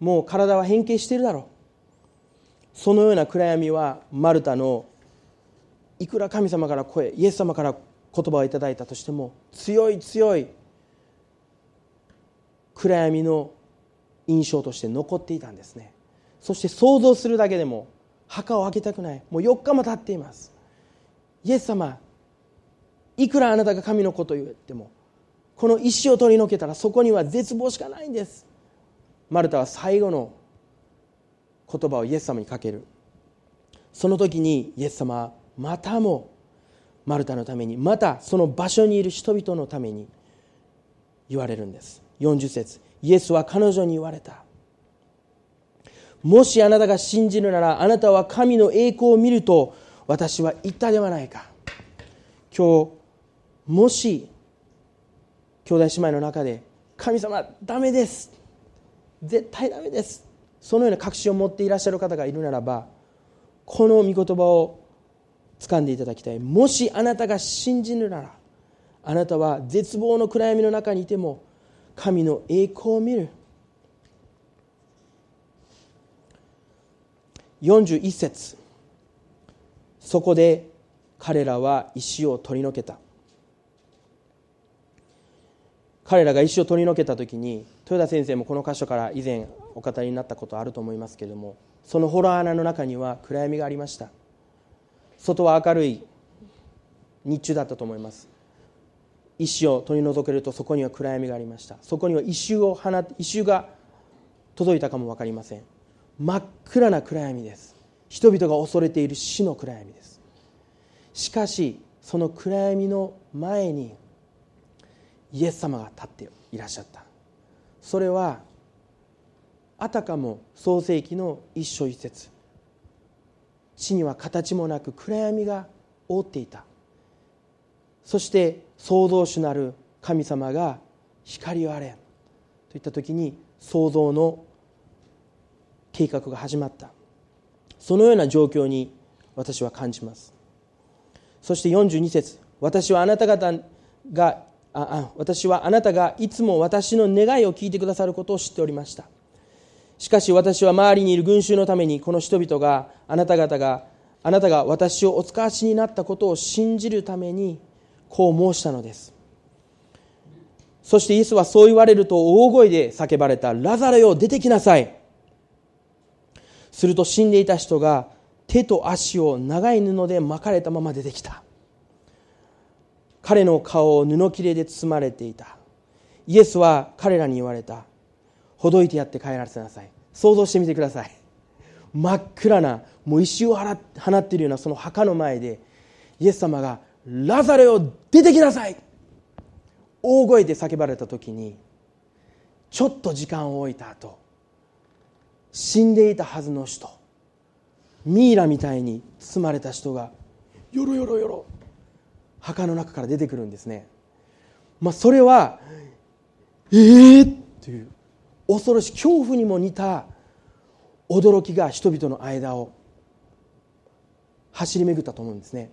S1: う。もう体は変形しているだろう。そのような暗闇はマルタのいくら神様から声イエス様から言葉をいただいたとしても強い強い暗闇の印象として残っていたんですね。そして想像するだけでも墓を開けたくない。もう4日も経っています。イエス様いくらあなたが神の子と言ってもこの石を取り除けたらそこには絶望しかないんです。マルタは最後の言葉をイエス様にかける。その時にイエス様はまたもマルタのためにまたその場所にいる人々のために言われるんです。40節イエスは彼女に言われた。もしあなたが信じるならあなたは神の栄光を見ると私は言ったではないか。今日もし兄弟姉妹の中で神様ダメです。絶対ダメです。そのような確信を持っていらっしゃる方がいるならばこの御言葉を掴んでいただきたい。もしあなたが信じるならあなたは絶望の暗闇の中にいても神の栄光を見る。41節。そこで彼らは石を取り除けた。彼らが石を取り除けた時に豊田先生もこの箇所から以前お語りになったことあると思いますけれどもその洞穴の中には暗闇がありました。外は明るい日中だったと思います。石を取り除けるとそこには暗闇がありました。そこには異臭を放異臭が届いたかも分かりません。真っ暗な暗闇です。人々が恐れている死の暗闇です。しかしその暗闇の前にイエス様が立っていらっしゃった。それはあたかも創世紀の一章一節。地には形もなく暗闇が覆っていた。そして創造主なる神様が光をあれ。といった時に創造の計画が始まった。そのような状況に私は感じます。そして42節。私はあなた方があ私はあなたがいつも私の願いを聞いてくださることを知っておりました。しかし私は周りにいる群衆のためにこの人々があなた方があなたが私をお使わしになったことを信じるためにこう申したのです。そしてイエスはそう言われると大声で叫ばれたラザレよ出てきなさい。すると死んでいた人が手と足を長い布で巻かれたまま出てきた。彼の顔を布切れで包まれていた。イエスは彼らに言われた。ほどいてやって帰らせなさい。想像してみてください。真っ暗なもう石を放っているようなその墓の前でイエス様が「ラザレを出てきなさい!」大声で叫ばれた時にちょっと時間を置いた後死んでいたはずの人ミイラみたいに包まれた人がよろよろよろ。墓の中から出てくるんですね、まあ、それはええー、っていう恐ろしい恐怖にも似た驚きが人々の間を走り巡ったと思うんですね。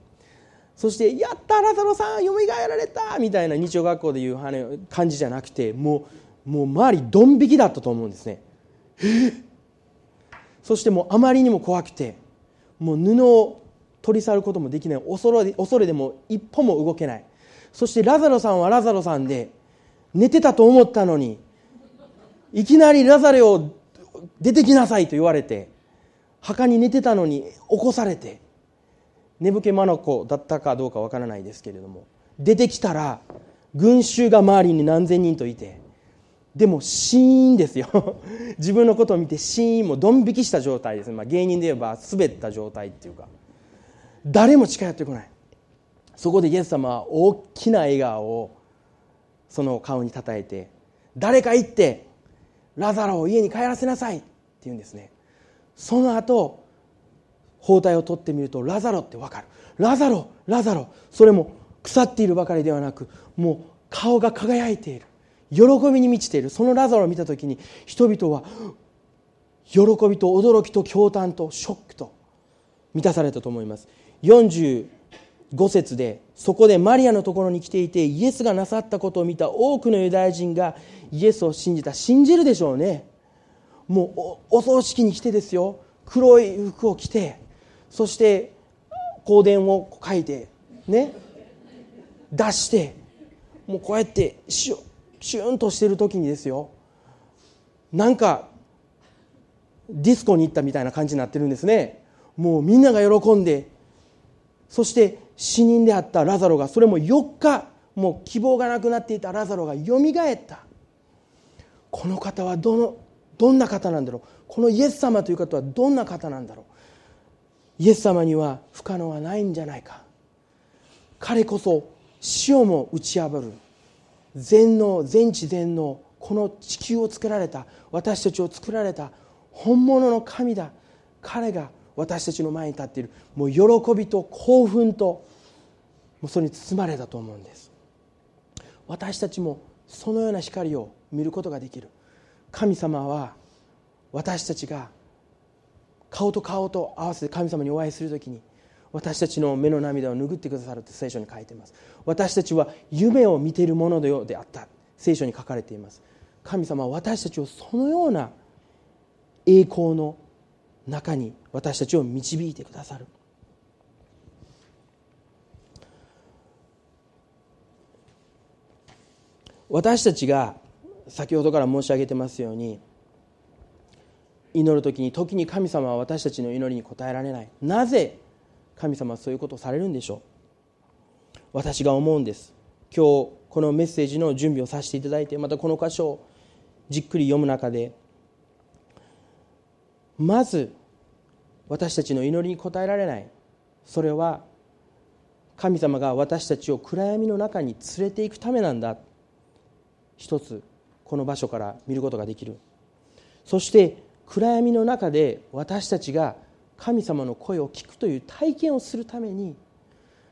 S1: そして「やったラザロさんよみがえられた!」みたいな日曜学校でいう感じじゃなくてもうもう周りドン引きだったと思うんですね。そしてもうあまりにも怖くてもう布を取り去ることもできない。恐れ恐れでも一歩も動けない。そしてラザロさんはラザロさんで寝てたと思ったのにいきなりラザレを出てきなさいと言われて墓に寝てたのに起こされて寝ぶけまの子だったかどうかわからないですけれども出てきたら群衆が周りに何千人といてでもシーンですよ。自分のことを見てシーンもドン引きした状態です、まあ、芸人で言えば滑った状態っていうか。誰も近寄ってこない。そこでイエス様は大きな笑顔をその顔にたたえて誰か行ってラザロを家に帰らせなさいって言うんですね。その後包帯を取ってみるとラザロって分かる。ラザロラザロそれも腐っているばかりではなくもう顔が輝いている。喜びに満ちている。そのラザロを見た時に人々は喜びと驚きと驚嘆とショックと満たされたと思います。45節でそこでマリアのところに来ていてイエスがなさったことを見た多くのユダヤ人がイエスを信じた信じるでしょうね。もうお葬式に来てですよ。黒い服を着てそして香典を書いてね。出してもうこうやってシュシュンとしてる時にですよ。なんかディスコに行ったみたいな感じになってるんですね。もうみんなが喜んでそして死人であったラザロがそれも4日もう希望がなくなっていたラザロがよみがえった。この方はどのどんな方なんだろう。このイエス様という方はどんな方なんだろう。イエス様には不可能はないんじゃないか。彼こそ死をも打ち破る。全能全知全能この地球を作られた。私たちを作られた。本物の神だ。彼が私たちの前に立っている。もう喜びと興奮ともうそれに包まれたと思うんです。私たちもそのような光を見ることができる。神様は私たちが顔と顔と合わせて神様にお会いするときに私たちの目の涙を拭ってくださるって聖書に書いています。私たちは夢を見ているものであった。聖書に書かれています。神様は私たちをそのような栄光の中に私たちを導いてくださる。私たちが先ほどから申し上げてますように祈る時に時に神様は私たちの祈りに応えられない。なぜ神様はそういうことをされるんでしょう？私が思うんです。今日このメッセージの準備をさせていただいてまたこの箇所をじっくり読む中でまず私たちの祈りに応えられない。それは神様が私たちを暗闇の中に連れていくためなんだ。一つこの場所から見ることができる。そして暗闇の中で私たちが神様の声を聞くという体験をするために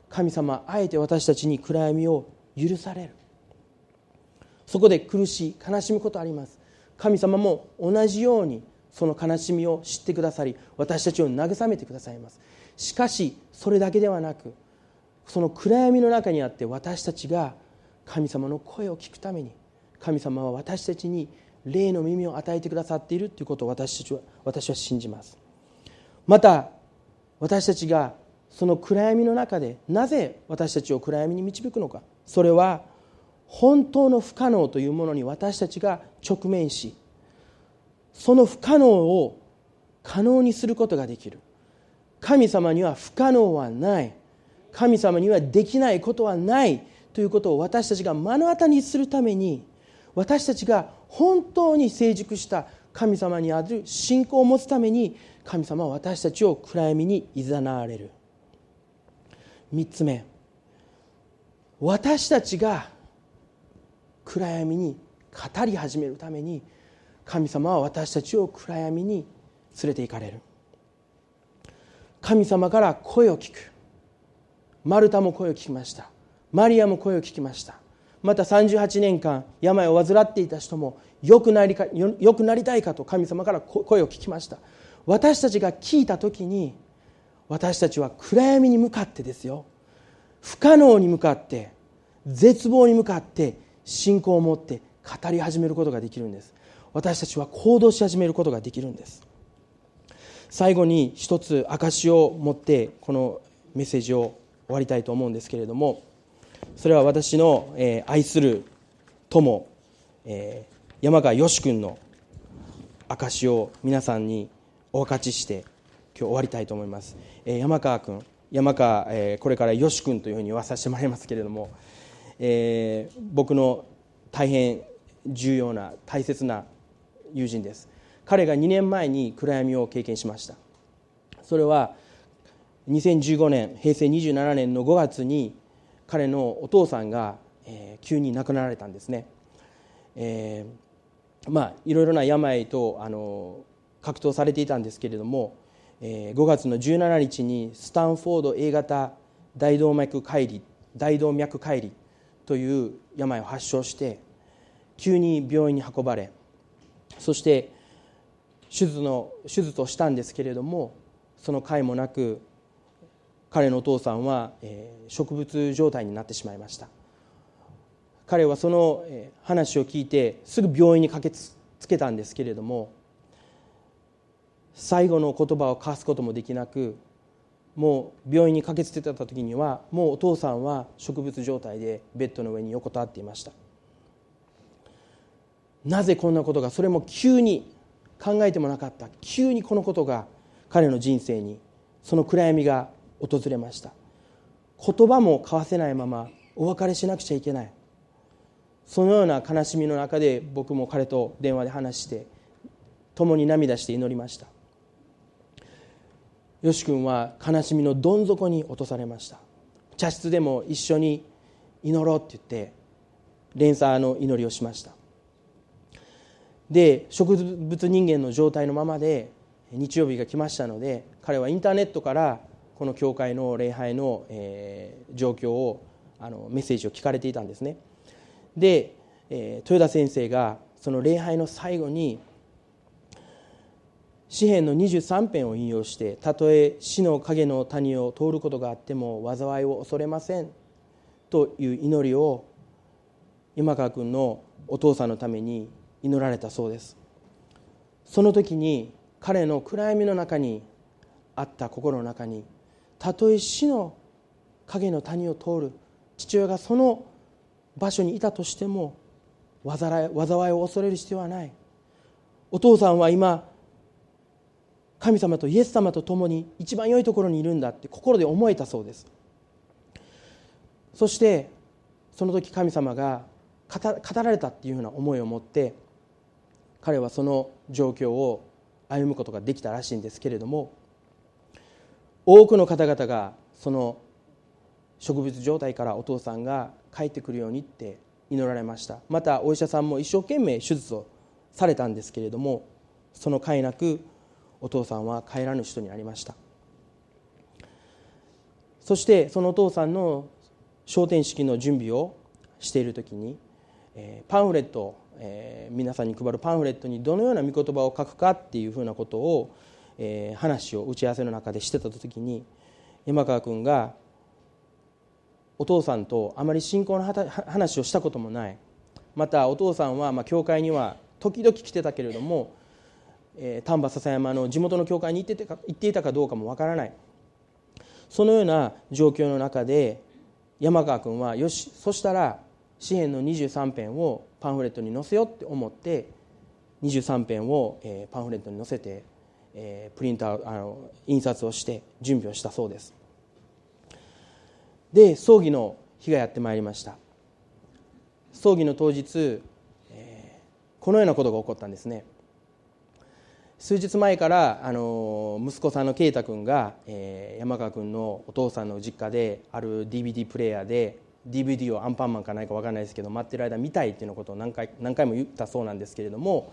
S1: 神様はあえて私たちに暗闇を許される。そこで苦しい悲しむことあります。神様も同じようにその悲しみを知ってくださり私たちを慰めてくださいます。しかしそれだけではなくその暗闇の中にあって私たちが神様の声を聞くために神様は私たちに霊の耳を与えてくださっているということを私たちは私は信じます。また私たちがその暗闇の中でなぜ私たちを暗闇に導くのか。それは本当の不可能というものに私たちが直面しその不可能を可能にすることができる。神様には不可能はない。神様にはできないことはないということを私たちが目の当たりにするために私たちが本当に成熟した神様にある信仰を持つために神様は私たちを暗闇にいざなわれる。3つ目。私たちが暗闇に語り始めるために神様は私たちを暗闇に連れて行かれる。神様から声を聞く。マルタも声を聞きました。マリアも声を聞きました。また38年間病を患っていた人もよくなりかよくなりたいかと神様から声を聞きました。私たちが聞いた時に私たちは暗闇に向かってですよ。不可能に向かって絶望に向かって信仰を持って語り始めることができるんです。私たちは行動し始めることができるんです。最後に一つ証を持ってこのメッセージを終わりたいと思うんですけれどもそれは私の、え愛する友、え山川よし君の証を皆さんにお分かちして今日終わりたいと思います、え山川君山川、えこれからよし君というふうに言わさせてもらいますけれども、え僕の大変重要な大切な友人です。彼が2年前に暗闇を経験しました。それは2015年平成27年の5月に彼のお父さんが、えー、急に亡くなられたんですね、えー、まあいろいろな病とあの格闘されていたんですけれども、えー、5月の17日にスタンフォード A 型大動脈解離大動脈解離という病を発症して急に病院に運ばれそして手術の手術をしたんですけれどもその甲斐もなく彼のお父さんは、植物状態になってしまいました。彼はその話を聞いてすぐ病院に駆けつけたんですけれども最後の言葉を交わすこともできなくもう病院に駆けつけた時にはもうお父さんは植物状態でベッドの上に横たわっていました。なぜこんなことがそれも急に考えてもなかった。急にこのことが彼の人生にその暗闇が訪れました。言葉も交わせないままお別れしなくちゃいけない。そのような悲しみの中で僕も彼と電話で話して共に涙して祈りました。よし君は悲しみのどん底に落とされました。茶室でも一緒に祈ろうって言って連鎖の祈りをしました。で植物人間の状態のままで日曜日が来ましたので彼はインターネットからこの教会の礼拝の、えー、状況をあのメッセージを聞かれていたんですね。で、えー、豊田先生がその礼拝の最後に詩篇の23編を引用してたとえ死の影の谷を通ることがあっても災いを恐れませんという祈りを山川君のお父さんのために祈られたそうです。その時に彼の暗闇の中にあった心の中にたとえ死の影の谷を通る父親がその場所にいたとしても災いを恐れる必要はない。お父さんは今神様とイエス様と共に一番良いところにいるんだって心で思えたそうです。そしてその時神様が語られたっていうような思いを持って彼はその状況を歩むことができたらしいんですけれども多くの方々がその植物状態からお父さんが帰ってくるようにって祈られました。またお医者さんも一生懸命手術をされたんですけれどもその甲斐なくお父さんは帰らぬ人になりました。そしてそのお父さんの昇天式の準備をしている時にパンフレットをえー、皆さんに配るパンフレットにどのような御言葉を書くかっていうふうなことを、えー、話を打ち合わせの中でしてた時に山川君がお父さんとあまり信仰の話をしたこともない。またお父さんはまあ教会には時々来てたけれども、えー、丹波篠山の地元の教会に行ってて行っていたかどうかもわからない。そのような状況の中で山川君はよしそしたら詩篇の23編をパンフレットに載せようって思って23編を、えー、パンフレットに載せて、えー、プリンターあの印刷をして準備をしたそうです。で葬儀の日がやってまいりました。葬儀の当日、えー、このようなことが起こったんですね。数日前からあの息子さんの圭太君が、えー、山川君のお父さんの実家である DVD プレーヤーで DVD をアンパンマンかないか分からないですけど待ってる間見たいっていうのことを何回何回も言ったそうなんですけれども、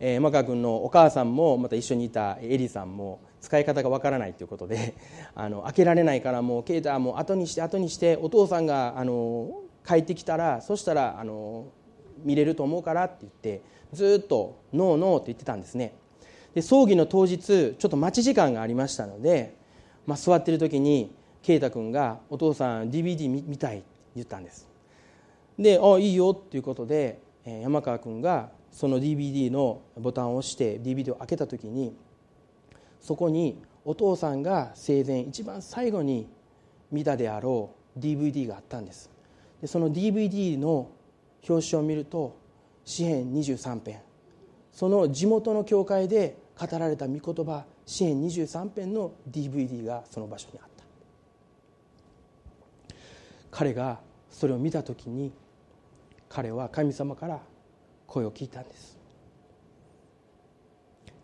S1: えー、山川君のお母さんもまた一緒にいたエリさんも使い方が分からないということで あの開けられないからもう啓太はもう後にして後にしてお父さんがあの帰ってきたらそしたらあの見れると思うからって言ってずっと「ノーノー」って言ってたんですね。で葬儀の当日ちょっと待ち時間がありましたので、まあ、座ってる時に啓太君が「お父さん DVD 見たい」って言ったんです。で「あいいよ」っていうことで山川君がその DVD のボタンを押して DVD を開けた時にそこにお父さんが生前一番最後に見たであろう DVD があったんです。でその DVD の表紙を見ると詩編23編。その地元の教会で語られた御言葉詩編23編の DVD がその場所にあった。彼がそれを見た時に彼は神様から声を聞いたんです。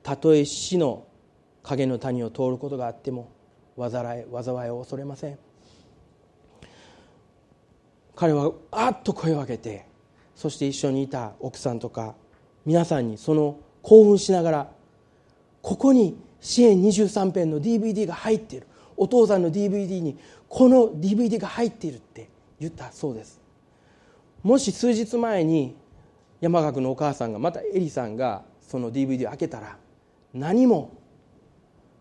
S1: たとえ死の影の谷を通ることがあっても災い災いを恐れません。彼はあっと声を上げてそして一緒にいた奥さんとか皆さんにその興奮しながらここに支援23編の DVD が入っている。お父さんの DVD にこの DVD が入っているって言ったそうです。もし数日前に山岳のお母さんがまたエリさんがその DVD を開けたら何も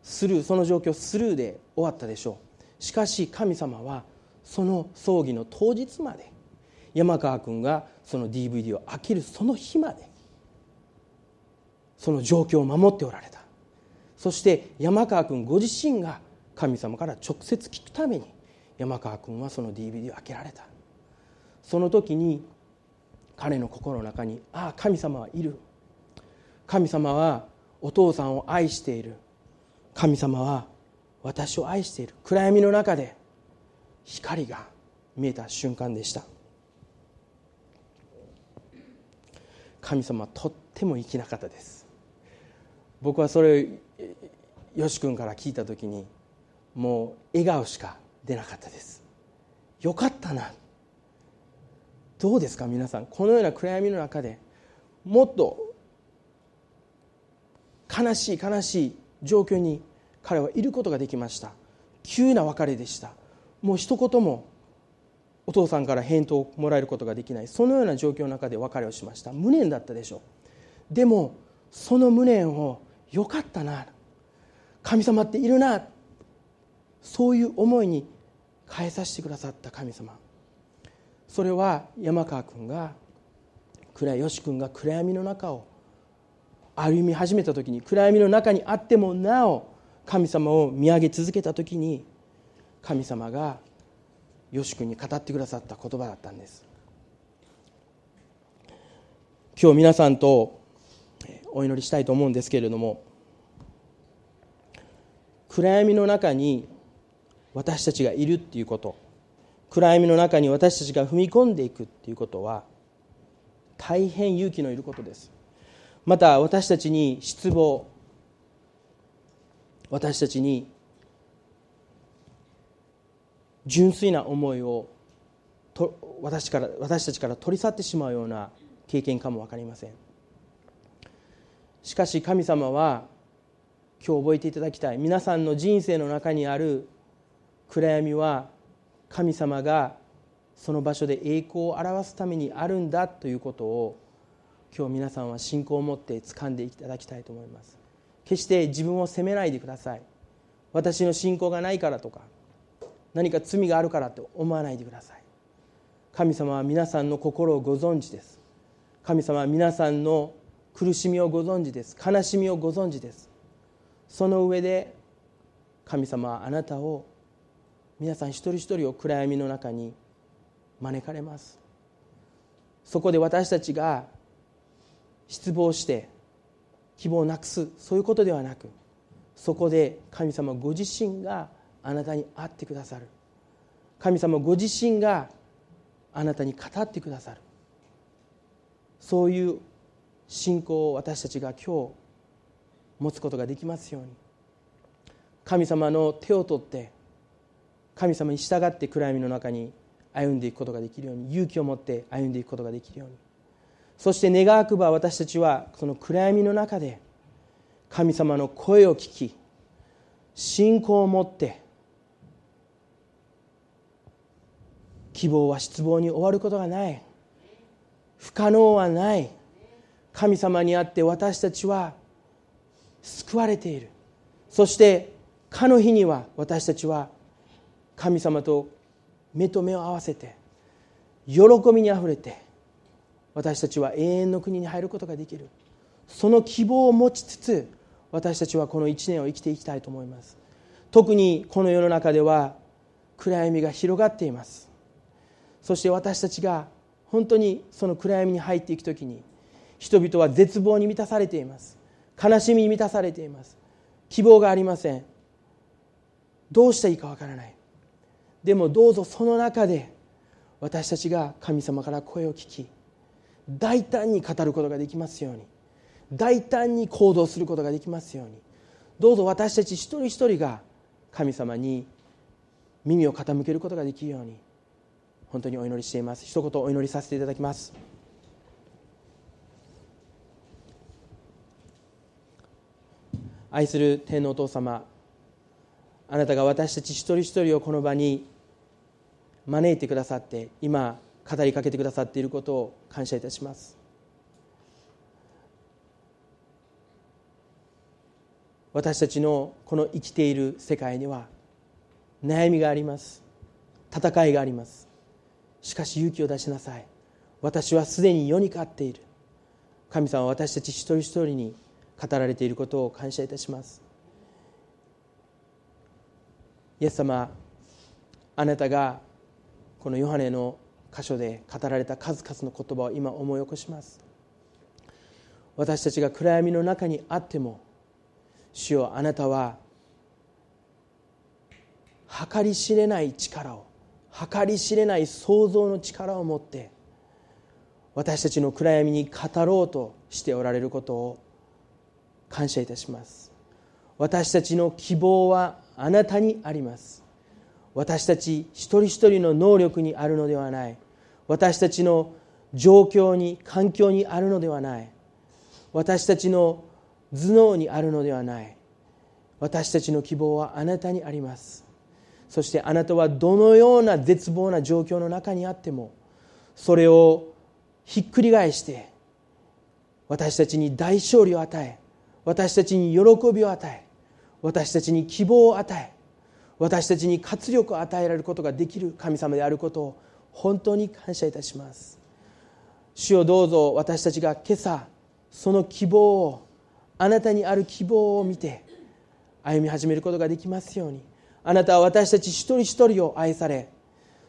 S1: スルーその状況スルーで終わったでしょう。しかし神様はその葬儀の当日まで山川君がその DVD を開けるその日までその状況を守っておられた。そして山川君ご自身が神様から直接聞くために山川君はその DVD を開けられた。その時に彼の心の中にああ神様はいる。神様はお父さんを愛している。神様は私を愛している。暗闇の中で光が見えた瞬間でした。神様はとっても粋な方です。僕はそれをよし君から聞いた時にもう笑顔しか出なかったです。よかったな。どうですか皆さん。このような暗闇の中でもっと悲しい悲しい状況に彼はいることができました。急な別れでした。もう一言もお父さんから返答をもらえることができない。そのような状況の中で別れをしました。無念だったでしょう。でもその無念をよかったな。神様っているな。そういう思いに変えさせてくださった神様。それは山川君が暗よし君が暗闇の中を歩み始めた時に暗闇の中にあってもなお神様を見上げ続けた時に神様がよし君に語ってくださった言葉だったんです。今日皆さんとお祈りしたいと思うんですけれども暗闇の中に私たちがいるっていうこと。暗闇の中に私たちが踏み込んでいくっていうことは大変勇気のいることです。また私たちに失望。私たちに純粋な思いをと私から私たちから取り去ってしまうような経験かも分かりません。しかし神様は今日覚えていただきたい皆さんの人生の中にある暗闇は神様がその場所で栄光を表すためにあるんだということを今日皆さんは信仰を持って掴んでいただきたいと思います。決して自分を責めないでください。私の信仰がないからとか何か罪があるからと思わないでください。神様は皆さんの心をご存知です。神様は皆さんの苦しみをご存知です。悲しみをご存知です。その上で神様はあなたを皆さん一人一人を暗闇の中に招かれます。そこで私たちが失望して希望をなくす。そういうことではなくそこで神様ご自身があなたに会ってくださる。神様ご自身があなたに語ってくださる。そういう信仰を私たちが今日持つことができますように。神様の手を取って神様に従って暗闇の中に歩んでいくことができるように勇気を持って歩んでいくことができるように。そして願わくば私たちはその暗闇の中で神様の声を聞き信仰を持って希望は失望に終わることがない不可能はない神様にあって私たちは救われている。そしてかの日には私たちは神様と目と目を合わせて喜びにあふれて私たちは永遠の国に入ることができる。その希望を持ちつつ私たちはこの1年を生きていきたいと思います。特にこの世の中では暗闇が広がっています。そして私たちが本当にその暗闇に入っていく時に人々は絶望に満たされています。悲しみに満たされています。希望がありません。どうしたらいいかわからない。でもどうぞその中で私たちが神様から声を聞き大胆に語ることができますように大胆に行動することができますようにどうぞ私たち一人一人が神様に耳を傾けることができるように本当にお祈りしています。一言お祈りさせていただきます。愛する天皇お父様あなたが私たち一人一人をこの場に招いてくださって今語りかけてくださっていることを感謝いたします。私たちのこの生きている世界には悩みがあります。戦いがあります。しかし勇気を出しなさい。私はすでに世に勝っている。神様は私たち一人一人に語られていることを感謝いたします。イエス様あなたがこのヨハネの箇所で語られた数々の言葉を今思い起こします。私たちが暗闇の中にあっても主よあなたは計り知れない力を計り知れない想像の力を持って私たちの暗闇に語ろうとしておられることを感謝いたします。私たちの希望はあなたにあります。私たち一人一人の能力にあるのではない。私たちの状況に環境にあるのではない。私たちの頭脳にあるのではない。私たちの希望はあなたにあります。そしてあなたはどのような絶望な状況の中にあってもそれをひっくり返して私たちに大勝利を与え私たちに喜びを与え私たちに希望を与え私たちに活力を与えられることができる神様であることを本当に感謝いたします。主をどうぞ私たちが今朝その希望をあなたにある希望を見て歩み始めることができますように。あなたは私たち一人一人を愛され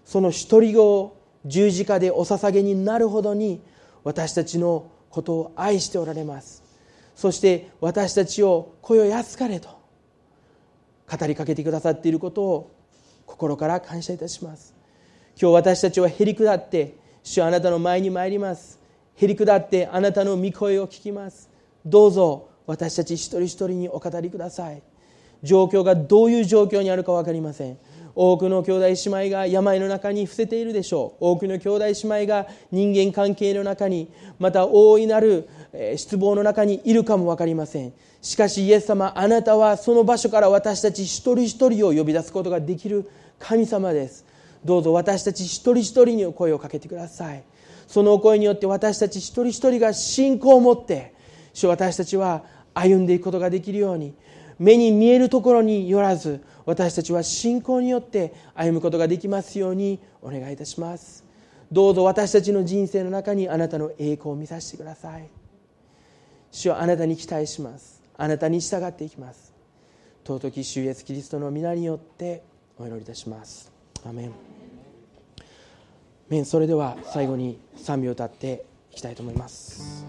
S1: その一人子を十字架でお捧げになるほどに私たちのことを愛しておられます。そして私たちを声を安かれと語りかけてくださっていることを心から感謝いたします。今日私たちはへり下って主はあなたの前に参ります。へり下ってあなたの御声を聞きます。どうぞ私たち一人一人にお語りください。状況がどういう状況にあるか分かりません。多くの兄弟姉妹が病の中に伏せているでしょう。多くの兄弟姉妹が人間関係の中にまた大いなる失望の中にいるかも分かりません。しかしイエス様あなたはその場所から私たち一人一人を呼び出すことができる神様です。どうぞ私たち一人一人に声をかけてください。そのお声によって私たち一人一人が信仰を持って私たちは歩んでいくことができるように
S2: 目に見えるところによらず私たちは信仰によって歩むことができますようにお願いいたします。どうぞ私たちの人生の中にあなたの栄光を見させてください。主はあなたに期待します。あなたに従っていきます。尊き主イエスキリストの皆によってお祈りいたします。アメン。メン。それでは最後に賛美を歌っていきたいと思います。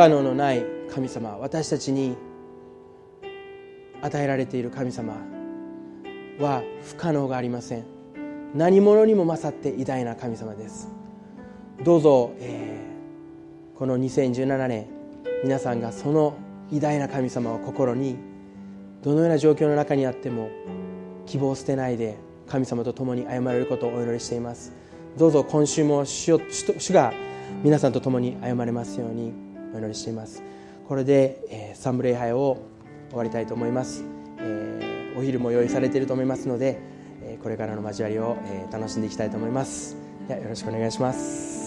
S2: 可能のない神様私たちに与えられている神様は不可能がありません。何者にも勝って偉大な神様です。
S1: どうぞ、えー、この2017年皆さんがその偉大な神様を心にどのような状況の中にあっても希望を捨てないで神様と共に歩まれることをお祈りしています。どうぞ今週も主主が皆さんと共に歩まれますように。お祈りしています。これで、えー、三部礼拝を終わりたいと思います、えー、お昼も用意されていると思いますので、えー、これからの交わりを、えー、楽しんでいきたいと思います。ではよろしくお願いします。